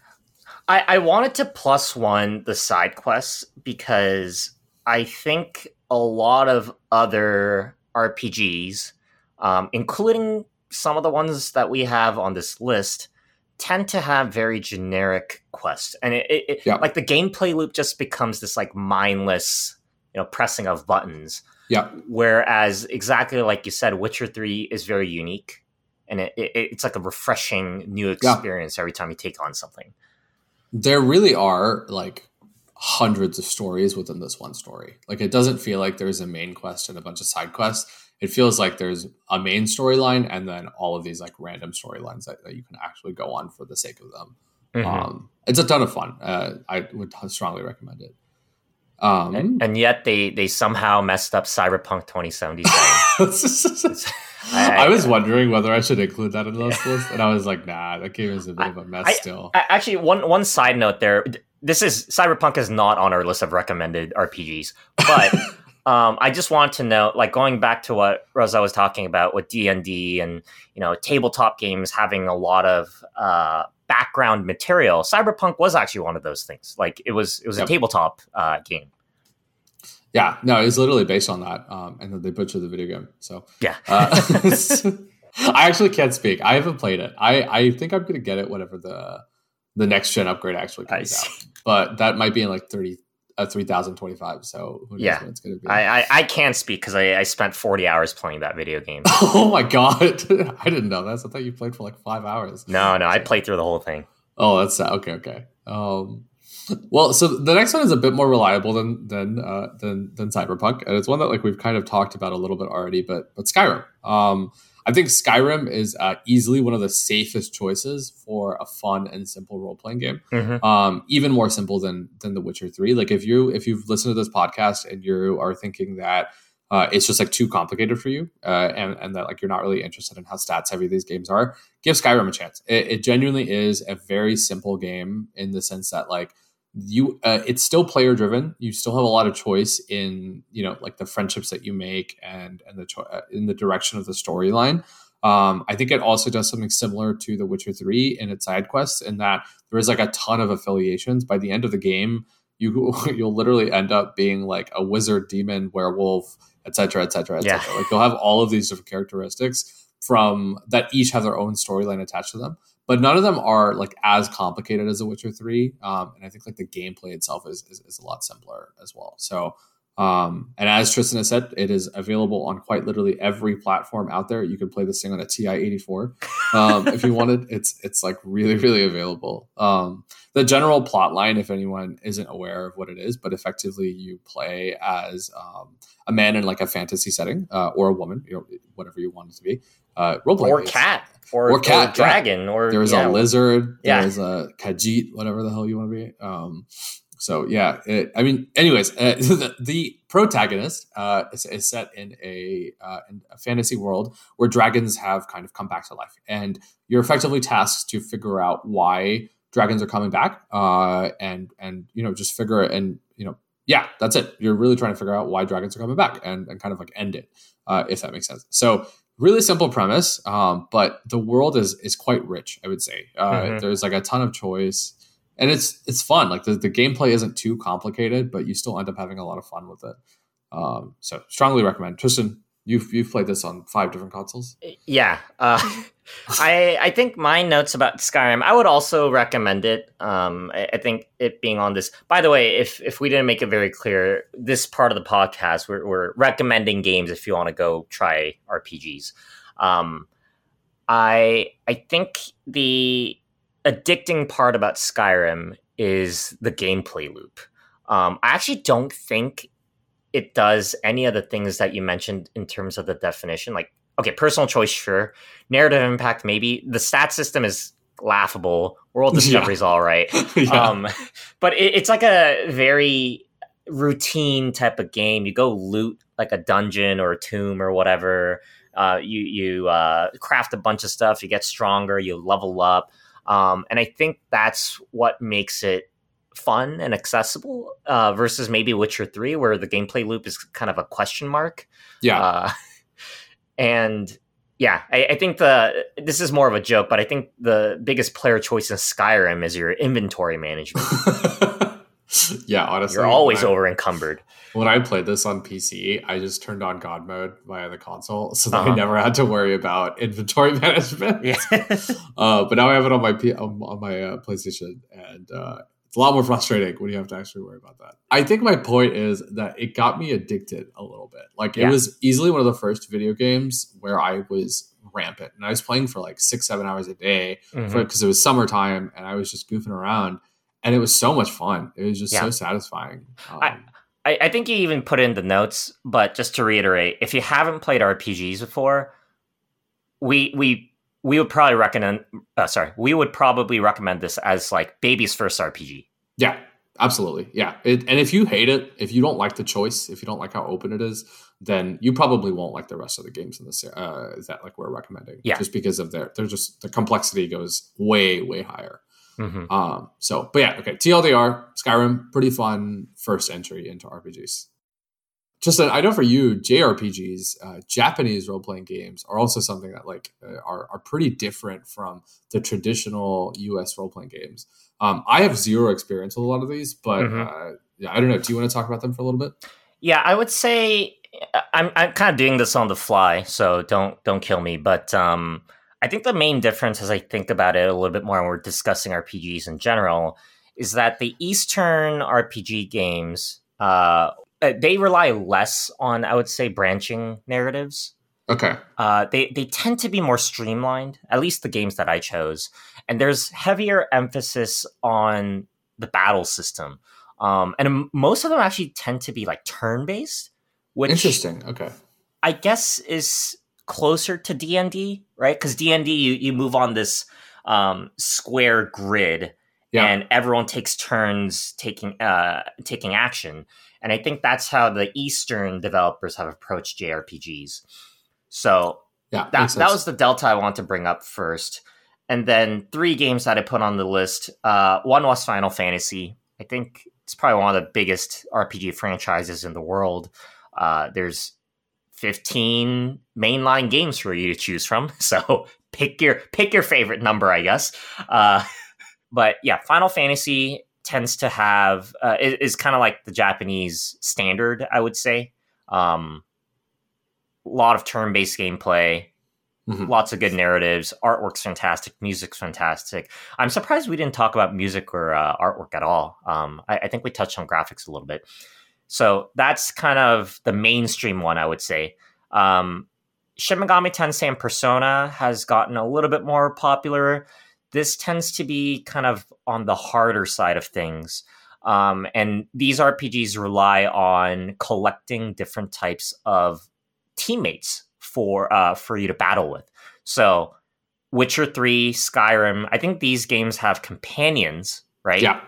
I, I wanted to plus one the side quests because I think a lot of other RPGs, um, including some of the ones that we have on this list, tend to have very generic quests, and it, it, Yeah. like the gameplay loop just becomes this like mindless, you know, pressing of buttons. Yeah. Whereas exactly like you said, Witcher Three is very unique, and it, it, it's like a refreshing new experience every time you take on something. there really are like hundreds of stories within this one story. Like it doesn't feel like there's a main quest and a bunch of side quests. It feels like there's a main storyline and then all of these like random storylines that, that you can actually go on for the sake of them. Mhm. Um, it's a ton of fun. Uh, I would strongly recommend it. Um, and, and yet they they somehow messed up Cyberpunk 2077. *laughs* *laughs* I, was wondering whether I should include that in this list, and I was like, "Nah, that game is a bit of a mess I- still." Actually, one one side note there. This is Cyberpunk is not on our list of recommended RPGs, but *laughs* um, I just want to know, like going back to what Raza was talking about with D and D and you know tabletop games having a lot of uh, background material. Cyberpunk was actually one of those things. Like it was it was Yep. a tabletop uh, game. Yeah, no, it's literally based on that, um, and then they butchered the video game. So Yeah. uh, *laughs* *laughs* I actually can't speak. I haven't played it. I I think I'm gonna get it whenever the the next gen upgrade actually comes out. But that might be in like thirty uh, three thousand twenty five. So who knows Yeah. it's gonna be? I, I, I can't speak because I, I spent 40 hours playing that video game. *laughs* oh my god, *laughs* I didn't know that. I thought you played for like five hours. No, no, I played through the whole thing. Oh, that's sad. okay. Okay. Um, well, so the next one is a bit more reliable than than uh, than than Cyberpunk, and it's one that like we've kind of talked about a little bit already. But but Skyrim. Um, I think Skyrim is uh, easily one of the safest choices for a fun and simple role playing game. Mhm. Um, even more simple than than The Witcher Three. Like if you if you've listened to this podcast and you are thinking that uh, it's just like too complicated for you, uh, and and that like you're not really interested in how stats heavy these games are, give Skyrim a chance. It, it genuinely is a very simple game in the sense that like you, uh, it's still player driven. You still have a lot of choice in you know like the friendships that you make and and the cho- uh, in the direction of the storyline. Um, I think it also does something similar to The Witcher Three in its side quests in that there is like a ton of affiliations. By the end of the game, you *laughs* you'll literally end up being like a wizard, demon, werewolf, etc., etc., etc. Like you'll have all of these different characteristics from that each have their own storyline attached to them, but none of them are like as complicated as The Witcher Three. Um, and I think like the gameplay itself is, is is a lot simpler as well. So. Um, and as Tristan has said, it is available on quite literally every platform out there. You can play this thing on a TI eighty four um, if you wanted. *laughs* It's it's like really really available. Um, the general plot line, if anyone isn't aware of what it is, but effectively you play as um, a man in like a fantasy setting, uh, or a woman, you know, whatever you want it to be. Uh, role playing Or games. cat. Or, Or cat, yeah. dragon. Or There's yeah. a lizard. Yeah. There's a khajiit, whatever the hell you want to be. Um, so yeah, it, I mean, anyways, uh, *laughs* the, the protagonist uh, is, is set in a, uh, in a fantasy world where dragons have kind of come back to life, and you're effectively tasked to figure out why dragons are coming back, uh, and and you know just figure it, and you know yeah, that's it. You're really trying to figure out why dragons are coming back, and and kind of like end it, uh, if that makes sense. So really simple premise, um, but the world is is quite rich. I would say uh, Mhm. there's like a ton of choice, and it's it's fun. Like the, the gameplay isn't too complicated, but you still end up having a lot of fun with it. Um, so strongly recommend. Tristan, you've you've played this on five different consoles. Yeah. Uh, *laughs* I I think my notes about Skyrim. I would also recommend it. Um, I, I think it being on this. By the way, if if we didn't make it very clear, this part of the podcast we're, we're recommending games if you want to go try RPGs. Um, I I think the addicting part about Skyrim is the gameplay loop. Um, I actually don't think it does any of the things that you mentioned in terms of the definition. Like, okay, personal choice, sure. Narrative impact, maybe. The stat system is laughable. World *laughs* Yeah. discovery is all right. *laughs* yeah. Um, but it, it's like a very routine type of game. You go loot like a dungeon or a tomb or whatever. Uh, you you uh, craft a bunch of stuff. You get stronger. You level up. Um, and I think that's what makes it fun and accessible uh, versus maybe Witcher Three, where the gameplay loop is kind of a question mark. yeah. *laughs* And Yeah, I, I, think the this is more of a joke, but I think the biggest player choice in Skyrim is your inventory management. *laughs* yeah, honestly, you're always over encumbered. When I played this on PC, I just turned on God mode via the console, *laughs* so that uh-huh. I never had to worry about *laughs* inventory management. Yeah. uh, but now I have it on my P- on, my uh, PlayStation, and uh, it's a lot more frustrating when you have to actually worry about that. I think my point is that it got me addicted a little bit. Like yeah. it was easily one of the first video games where I was rampant, and I was playing for like six, seven hours a day because mm-hmm. it was summertime, and I was just goofing around, and it was so much fun. It was just yeah. so satisfying. Um, I, I think you even put in the notes, but just to reiterate, if you haven't played RPGs before, we we we would probably recommend uh, sorry we would probably recommend this as like baby's first rpg yeah absolutely. Yeah. It, and if you hate it if you don't like the choice if you don't like how open it is then you probably won't like the rest of the games in this uh that like we're recommending. Yeah. Just because of their they're just the complexity goes way way higher. Mm-hmm. um so but yeah okay. Tldr skyrim pretty fun first entry into rpgs just I know for you, JRPGs, uh, Japanese role playing games are also something that like uh, are are pretty different from the traditional U.S. role playing games. Um, I have zero experience with a lot of these, but mm-hmm. uh, yeah, I don't know. Do you want to talk about them for a little bit? Yeah, I would say uh, I'm I'm kind of doing this on the fly, so don't don't kill me. But um, I think the main difference, as I think about it a little bit more, when we're discussing RPGs in general, is that the Eastern RPG games uh, uh, they rely less on, I would say, branching narratives. Okay. Uh, they they tend to be more streamlined. At least the games that I chose, and there's heavier emphasis on the battle system. Um, and most of them actually tend to be like turn based, which interesting. Okay. I guess is closer to D and D, right? Because D and D, you you move on this um, square grid, yeah. and everyone takes turns taking uh, taking action. And I think that's how the Eastern developers have approached JRPGs. So yeah, that, that was the delta I want to bring up first. And then three games that I put on the list. Uh, one was Final Fantasy. I think it's probably one of the biggest RPG franchises in the world. Uh, there's 15 mainline games for you to choose from. *laughs* So pick your pick your favorite number, I guess. Uh, but yeah, Final Fantasy tends to have uh, is, is kind of like the Japanese standard, I would say. Um, a lot of turn-based gameplay, mm-hmm. lots of good narratives, artwork's fantastic, music's fantastic. I'm surprised we didn't talk about music or uh, artwork at all. Um, I, I think we touched on graphics a little bit. So that's kind of the mainstream one, I would say. Um, Shin Megami Tensei and Persona has gotten a little bit more popular this tends to be kind of on the harder side of things. Um, and these RPGs rely on collecting different types of teammates for uh, for you to battle with. So, Witcher Three, Skyrim. I think these games have companions, right? Yeah.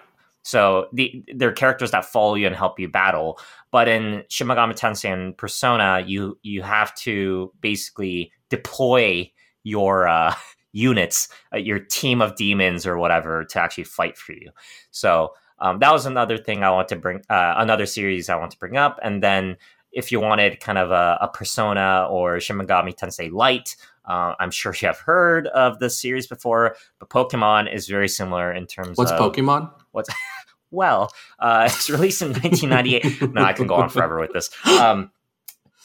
So the, they're characters that follow you and help you battle. But in Shin Megami Tensei and Persona, you you have to basically deploy your uh, units, uh, your team of demons or whatever to actually fight for you. So um, that was another thing I want to bring, uh, another series I want to bring up. And then if you wanted kind of a, a Persona or Shin Megami Tensei Light, uh, I'm sure you have heard of this series before, but Pokemon is very similar in terms What's of. What's Pokemon? What's. *laughs* well, uh, it's released in *laughs* 1998. no, I can go on forever with this. Um,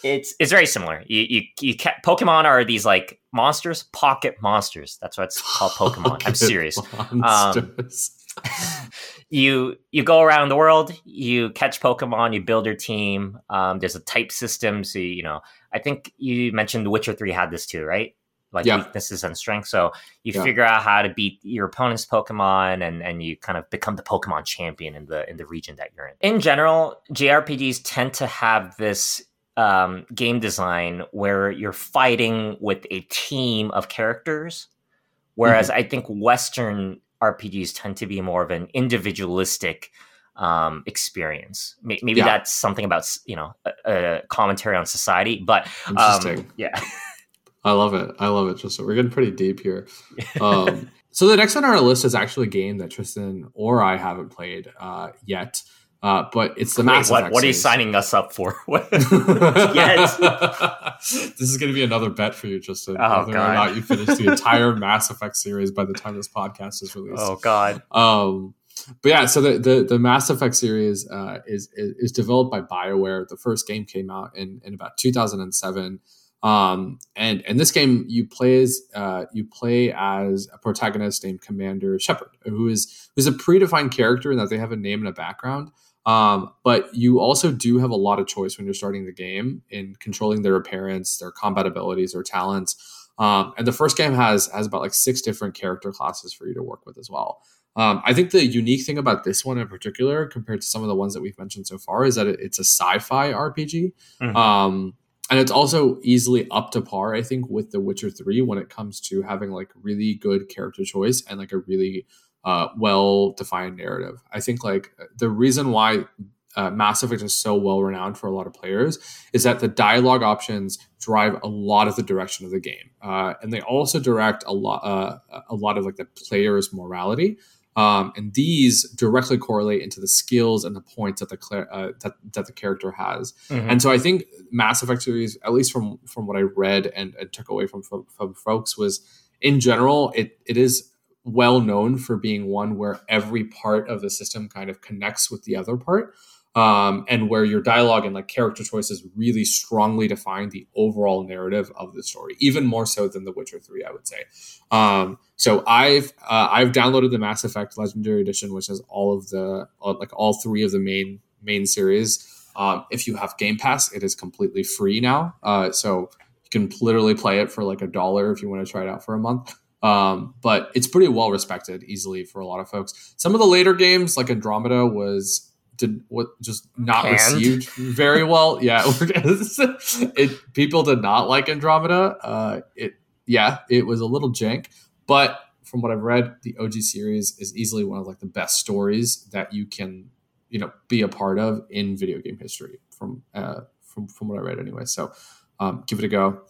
it's it's very similar. You you, you Pokemon are these like monsters, pocket monsters. That's what it's called. Pokemon. Pocket I'm serious. Um, *laughs* you you go around the world, you catch Pokemon, you build your team. Um, there's a type system, so you, you, know. I think you mentioned The Witcher Three had this too, right? Like yeah. weaknesses and strengths. So you yeah. figure out how to beat your opponent's Pokemon, and and you kind of become the Pokemon champion in the in the region that you're in. In general, JRPGs tend to have this um, game design where you're fighting with a team of characters, whereas mm-hmm. I think Western RPGs tend to be more of an individualistic um, experience. Maybe yeah. that's something about you know a, a commentary on society, but um, yeah. *laughs* I love it. I love it. Tristan. we're getting pretty deep here. *laughs* Um, so the next on our list is actually a game that Tristan or I haven't played uh, yet. Uh, but it's the Wait, Mass what, Effect what are you signing us up for? *laughs* *laughs* yes. this is going to be another bet for you, Tristan. Oh, whether God. or not you finish the *laughs* entire Mass Effect series by the time this podcast is released. oh God. Um, but yeah, so the, the, the Mass Effect series uh, is, is is developed by BioWare. The first game came out in, in about 2007. Um, and and this game you play as uh, you play as a protagonist named Commander Shepard, who is who's a predefined character in that they have a name and a background. Um, but you also do have a lot of choice when you're starting the game in controlling their appearance, their combat abilities, their talents. Um, and the first game has has about like six different character classes for you to work with as well. Um, I think the unique thing about this one in particular, compared to some of the ones that we've mentioned so far, is that it, it's a sci-fi RPG, Mhm. um, and it's also easily up to par. I think with The Witcher Three when it comes to having like really good character choice and like a really uh, well-defined narrative. I think like the reason why uh, Mass Effect is so well renowned for a lot of players is that the dialogue options drive a lot of the direction of the game, uh, and they also direct a lot uh, a lot of like the player's morality. Um, and these directly correlate into the skills and the points that the cla- uh, that, that the character has. Mhm. And so I think Mass Effect series, at least from from what I read and, and took away from, from from folks, was in general it it is well known for being one where every part of the system kind of connects with the other part. Um, and where your dialogue and like character choices really strongly define the overall narrative of the story, even more so than The Witcher Three, I would say. Um, so I've uh, I've downloaded the Mass Effect Legendary Edition, which has all of the uh, like all three of the main main series. Um, if you have Game Pass, it is completely free now. Uh, so you can literally play it for like a dollar if you want to try it out for a month. Um, but it's pretty well respected easily for a lot of folks. Some of the later games, like Andromeda, was did what just not Canned. received very well. *laughs* Yeah, it people did not like Andromeda. Uh, it yeah, it was a little jank, but from what I've read, the OG series is easily one of like the best stories that you can you know be a part of in video game history from uh, from from what I read anyway. So um, give it a go.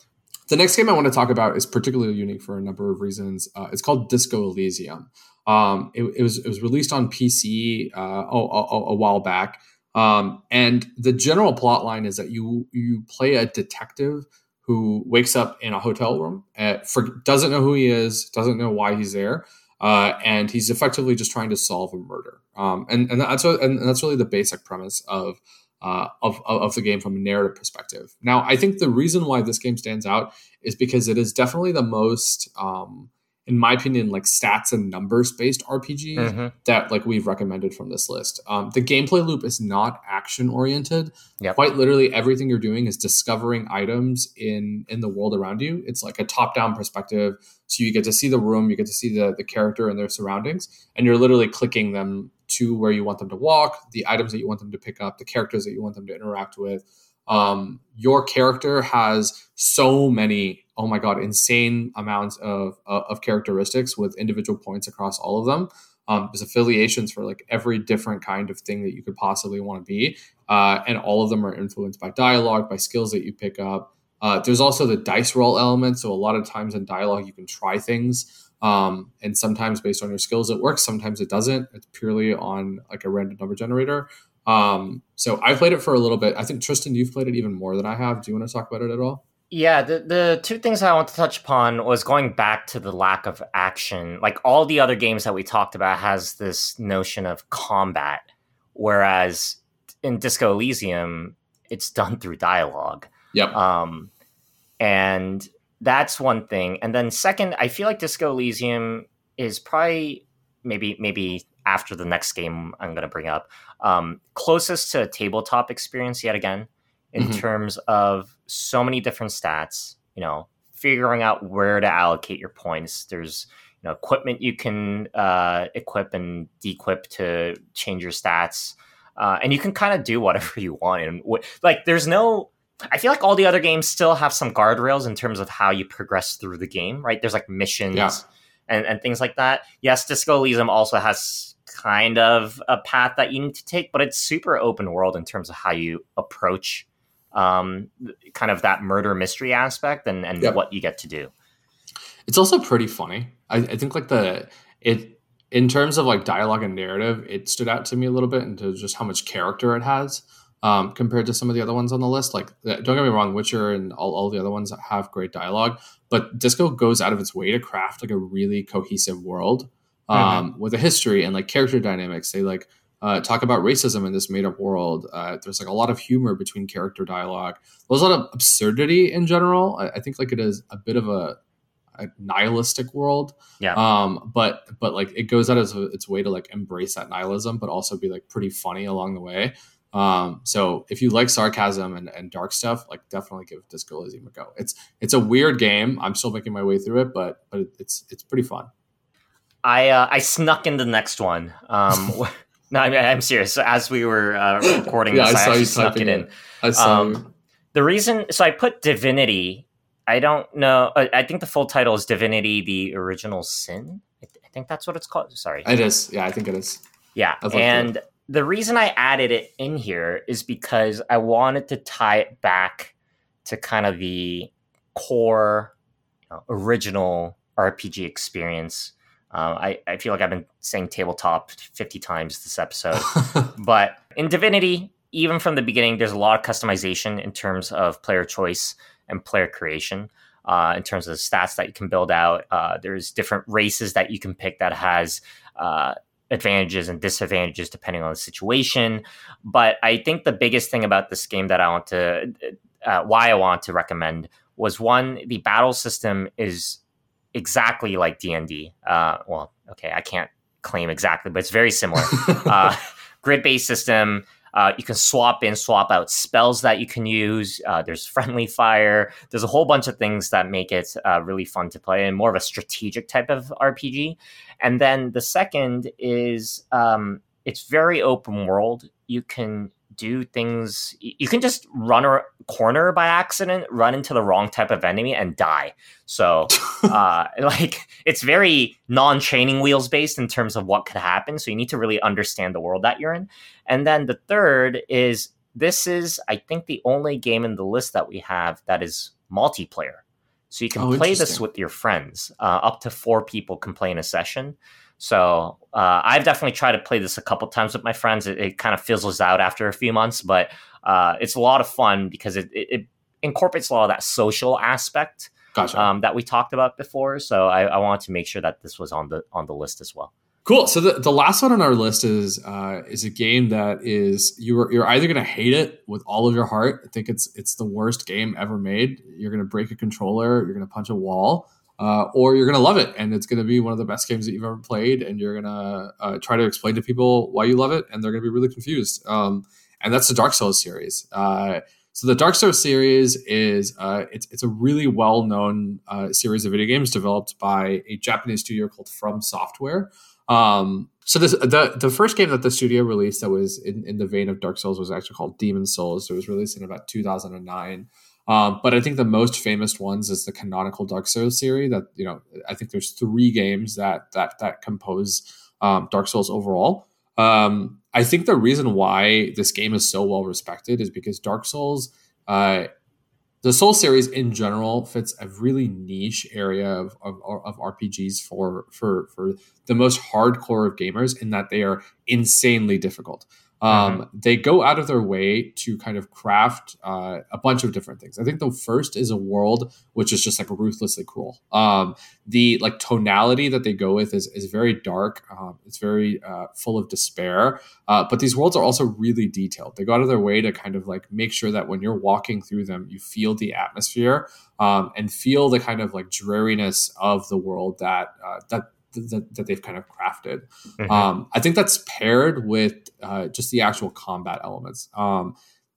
The next game I want to talk about is particularly unique for a number of reasons. Uh, it's called Disco Elysium. Um, it, it was it was released on PC uh, a, a, while back, um, and the general plot line is that you you play a detective who wakes up in a hotel room, at, for, doesn't know who he is, doesn't know why he's there, uh, and he's effectively just trying to solve a murder. Um, and and that's what, and that's really the basic premise of uh, of, of of the game from a narrative perspective. Now, I think the reason why this game stands out is because it is definitely the most, um, in my opinion, like stats and numbers based RPG Mhm. that like we've recommended from this list. Um, the gameplay loop is not action oriented. Yep. Quite literally, everything you're doing is discovering items in in the world around you. It's like a top down perspective, so you get to see the room, you get to see the the character and their surroundings, and you're literally clicking them to where you want them to walk, the items that you want them to pick up, the characters that you want them to interact with. Um, your character has so many, oh my god, insane amounts of of of characteristics with individual points across all of them. Um, there's affiliations for like every different kind of thing that you could possibly want to be, uh, and all of them are influenced by dialogue, by skills that you pick up. Uh, there's also the dice roll element, so a lot of times in dialogue you can try things, um, and sometimes based on your skills it works, sometimes it doesn't. It's purely on like a random number generator. Um, so I played it for a little bit. I think Tristan, you've played it even more than I have. Do you want to talk about it at all? Yeah, the the two things I want to touch upon was going back to the lack of action. Like all the other games that we talked about has this notion of combat, whereas in Disco Elysium, it's done through dialogue. Yep. Um, and that's one thing. And then second, I feel like Disco Elysium is probably maybe maybe after the next game I'm going to bring up um, closest to a tabletop experience yet again in Mhm. terms of so many different stats. You know, figuring out where to allocate your points. There's you know equipment you can uh, equip and dequip to change your stats. Uh, and you can kind of do whatever *laughs* you want and like there's no I feel like all the other games still have some guardrails in terms of how you progress through the game, right? There's like missions Yeah. and, and things like that. Yes, Disco Elysium also has kind of a path that you need to take, but it's super open world in terms of how you approach um, kind of that murder mystery aspect and, and Yep. what you get to do. It's also pretty funny. I, I think like the it in terms of like dialogue and narrative, it stood out to me a little bit into just how much character it has um, compared to some of the other ones on the list. Like, uh, don't get me wrong, Witcher and all, all the other ones have great dialogue, but Disco goes out of its way to craft like a really cohesive world mm-hmm. um, mm-hmm. with a history and like character dynamics. They like uh, talk about racism in this made up world. Uh, there's like a lot of humor between character dialogue. There's a lot of absurdity in general. I, I think like it is a bit of a, a nihilistic world. Yeah. Um, but but like it goes out of its way to like embrace that nihilism, but also be like pretty funny along the way. Um, so if you like sarcasm and, and dark stuff, like definitely give Disco Elysium a go. It's it's a weird game. I'm still making my way through it, but but it's it's pretty fun. I uh, I snuck in the next one. Um, *laughs* no, I mean, I'm serious. As we were uh, recording *laughs* yeah, this, I, I actually snuck it in. I um, the reason. So I put Divinity. I don't know. Uh, I think the full title is Divinity: The Original Sin. I, th- I think that's what it's called. Sorry, it is. Yeah, I think it is. Yeah, and the reason I added it in here is because I wanted to tie it back to kind of the core you know, original RPG experience. Uh, I, I feel like I've been saying tabletop 50 times this episode. *laughs* but in Divinity, even from the beginning, there's a lot of customization in terms of player choice and player creation. Uh, in terms of the stats that you can build out, uh, there's different races that you can pick that has uh, advantages and disadvantages depending on the situation. But I think the biggest thing about this game that I want to, uh, why I want to recommend was one, the battle system is exactly like D and D. Uh, well, okay, I can't claim exactly, but it's very similar. *laughs* uh, grid based system. Uh, you can swap in, swap out spells that you can use. Uh, there's friendly fire. There's a whole bunch of things that make it uh, really fun to play and more of a strategic type of RPG. And then the second is um, it's very open world. You can do things you can just run a corner by accident run into the wrong type of enemy and die. So *laughs* uh like it's very non-training wheels based in terms of what could happen so you need to really understand the world that you're in. And then the third is this is i think the only game in the list that we have that is multiplayer. So you can oh, play this with your friends. Uh, up to four people can play in a session so uh, I've definitely tried to play this a couple times with my friends. It, it kind of fizzles out after a few months, but uh, it's a lot of fun because it, it, it, incorporates a lot of that social aspect gotcha. um, that we talked about before. So I, I, wanted to make sure that this was on the on the list as well. Cool. So the, the last one on our list is uh, is a game that is you're you're either going to hate it with all of your heart. I think it's it's the worst game ever made. You're going to break a controller. You're going to punch a wall uh, or you're going to love it and it's going to be one of the best games that you've ever played and you're going to uh, try to explain to people why you love it and they're going to be really confused. Um, and that's the dark souls series. Uh, so the dark souls series is uh, it's, it's a really well-known uh, series of video games developed by a japanese studio called FromSoftware. Um, so this, the the first game that the studio released that was in, in the vein of dark souls was actually called demon souls. It was released in about 2009 um, but I think the most famous ones is the canonical Dark Souls series. That you know, I think there's three games that that that compose um, Dark Souls overall. Um, I think the reason why this game is so well respected is because Dark Souls, uh, the Soul series in general, fits a really niche area of, of, of RPGs for for for the most hardcore of gamers in that they are insanely difficult. Um, mm-hmm. They go out of their way to kind of craft uh, a bunch of different things. I think the first is a world which is just like ruthlessly cruel. Um, the like tonality that they go with is, is very dark. Um, it's very uh, full of despair. Uh, but these worlds are also really detailed. They go out of their way to kind of like make sure that when you're walking through them, you feel the atmosphere um, and feel the kind of like dreariness of the world that uh, that that, that they've kind of crafted. Mm-hmm. Um, I think that's paired with uh, just the actual combat elements. Um,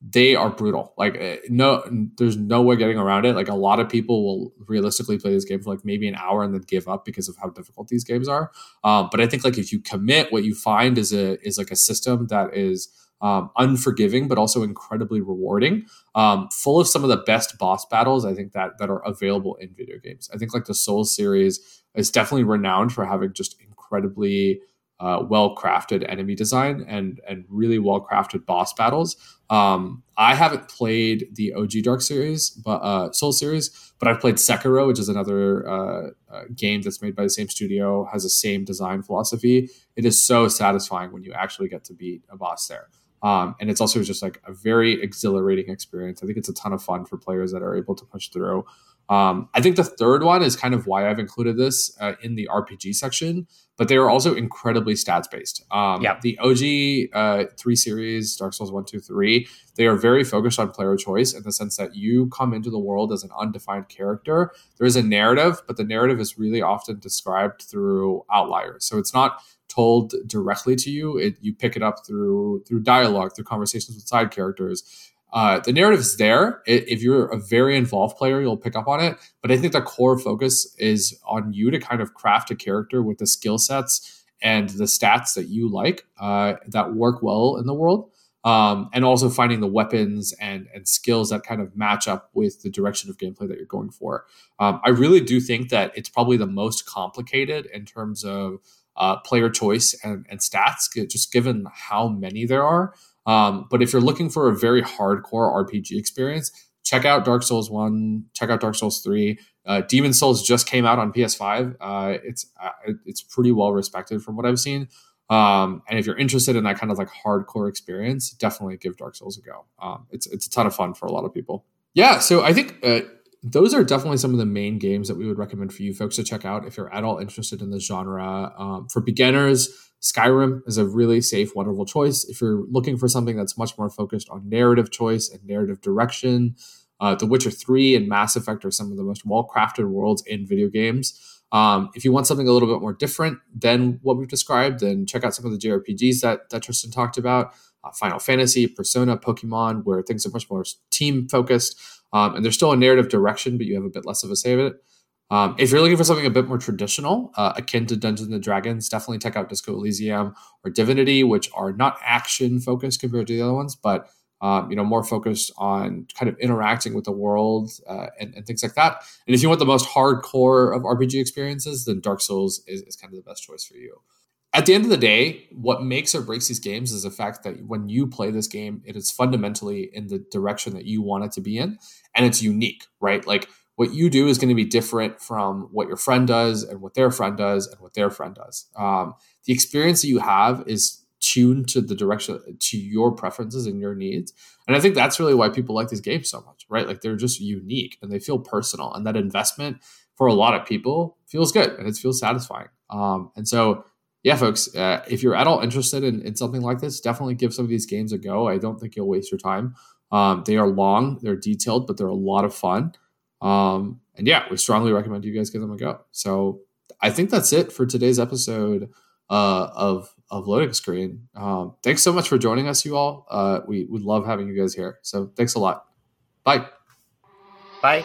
they are brutal. Like uh, no, there's no way getting around it. Like a lot of people will realistically play this game for like maybe an hour and then give up because of how difficult these games are. Um, but I think like if you commit, what you find is a is like a system that is um, unforgiving but also incredibly rewarding. Um, full of some of the best boss battles I think that that are available in video games. I think like the Souls series is definitely renowned for having just incredibly uh, well crafted enemy design and and really well crafted boss battles. Um, I haven't played the OG Dark series, but uh, Soul series, but I've played Sekiro, which is another uh, uh, game that's made by the same studio, has the same design philosophy. It is so satisfying when you actually get to beat a boss there. Um, and it's also just like a very exhilarating experience. I think it's a ton of fun for players that are able to push through. Um, I think the third one is kind of why I've included this uh, in the RPG section, but they are also incredibly stats based. Um, yeah. The OG uh, three series, Dark Souls 1, 2, 3, they are very focused on player choice in the sense that you come into the world as an undefined character. There is a narrative, but the narrative is really often described through outliers. So it's not told directly to you. It, you pick it up through through dialogue, through conversations with side characters uh, the narrative is there. If you're a very involved player, you'll pick up on it. But I think the core focus is on you to kind of craft a character with the skill sets and the stats that you like uh, that work well in the world. Um, and also finding the weapons and, and skills that kind of match up with the direction of gameplay that you're going for. Um, I really do think that it's probably the most complicated in terms of uh, player choice and, and stats, just given how many there are. Um, but if you're looking for a very hardcore RPG experience, check out Dark Souls 1, check out Dark Souls 3. Uh, Demon Souls just came out on PS5. Uh, it's uh, it's pretty well respected from what I've seen. Um, and if you're interested in that kind of like hardcore experience, definitely give Dark Souls a go. Um, it's it's a ton of fun for a lot of people. Yeah, so I think uh, those are definitely some of the main games that we would recommend for you folks to check out if you're at all interested in the genre. Um, for beginners, Skyrim is a really safe, wonderful choice. If you're looking for something that's much more focused on narrative choice and narrative direction, uh, The Witcher 3 and Mass Effect are some of the most well crafted worlds in video games. Um, if you want something a little bit more different than what we've described, then check out some of the JRPGs that, that Tristan talked about uh, Final Fantasy, Persona, Pokemon, where things are much more team focused. Um, and there's still a narrative direction, but you have a bit less of a say of it. Um, if you're looking for something a bit more traditional, uh, akin to Dungeons and Dragons, definitely check out Disco Elysium or Divinity, which are not action focused compared to the other ones, but um, you know more focused on kind of interacting with the world uh, and, and, things like that. And if you want the most hardcore of RPG experiences, then Dark Souls is, is kind of the best choice for you. At the end of the day, what makes or breaks these games is the fact that when you play this game, it is fundamentally in the direction that you want it to be in, and it's unique, right? Like what you do is going to be different from what your friend does and what their friend does and what their friend does. Um, the experience that you have is tuned to the direction to your preferences and your needs. And I think that's really why people like these games so much, right? Like they're just unique and they feel personal. And that investment for a lot of people feels good and it feels satisfying. Um, and so, yeah, folks, uh, if you're at all interested in, in something like this, definitely give some of these games a go. I don't think you'll waste your time. Um, they are long, they're detailed, but they're a lot of fun. Um, and yeah, we strongly recommend you guys give them a go. So I think that's it for today's episode uh, of of Loading Screen. Um, thanks so much for joining us, you all. Uh, we would love having you guys here. So thanks a lot. Bye. Bye.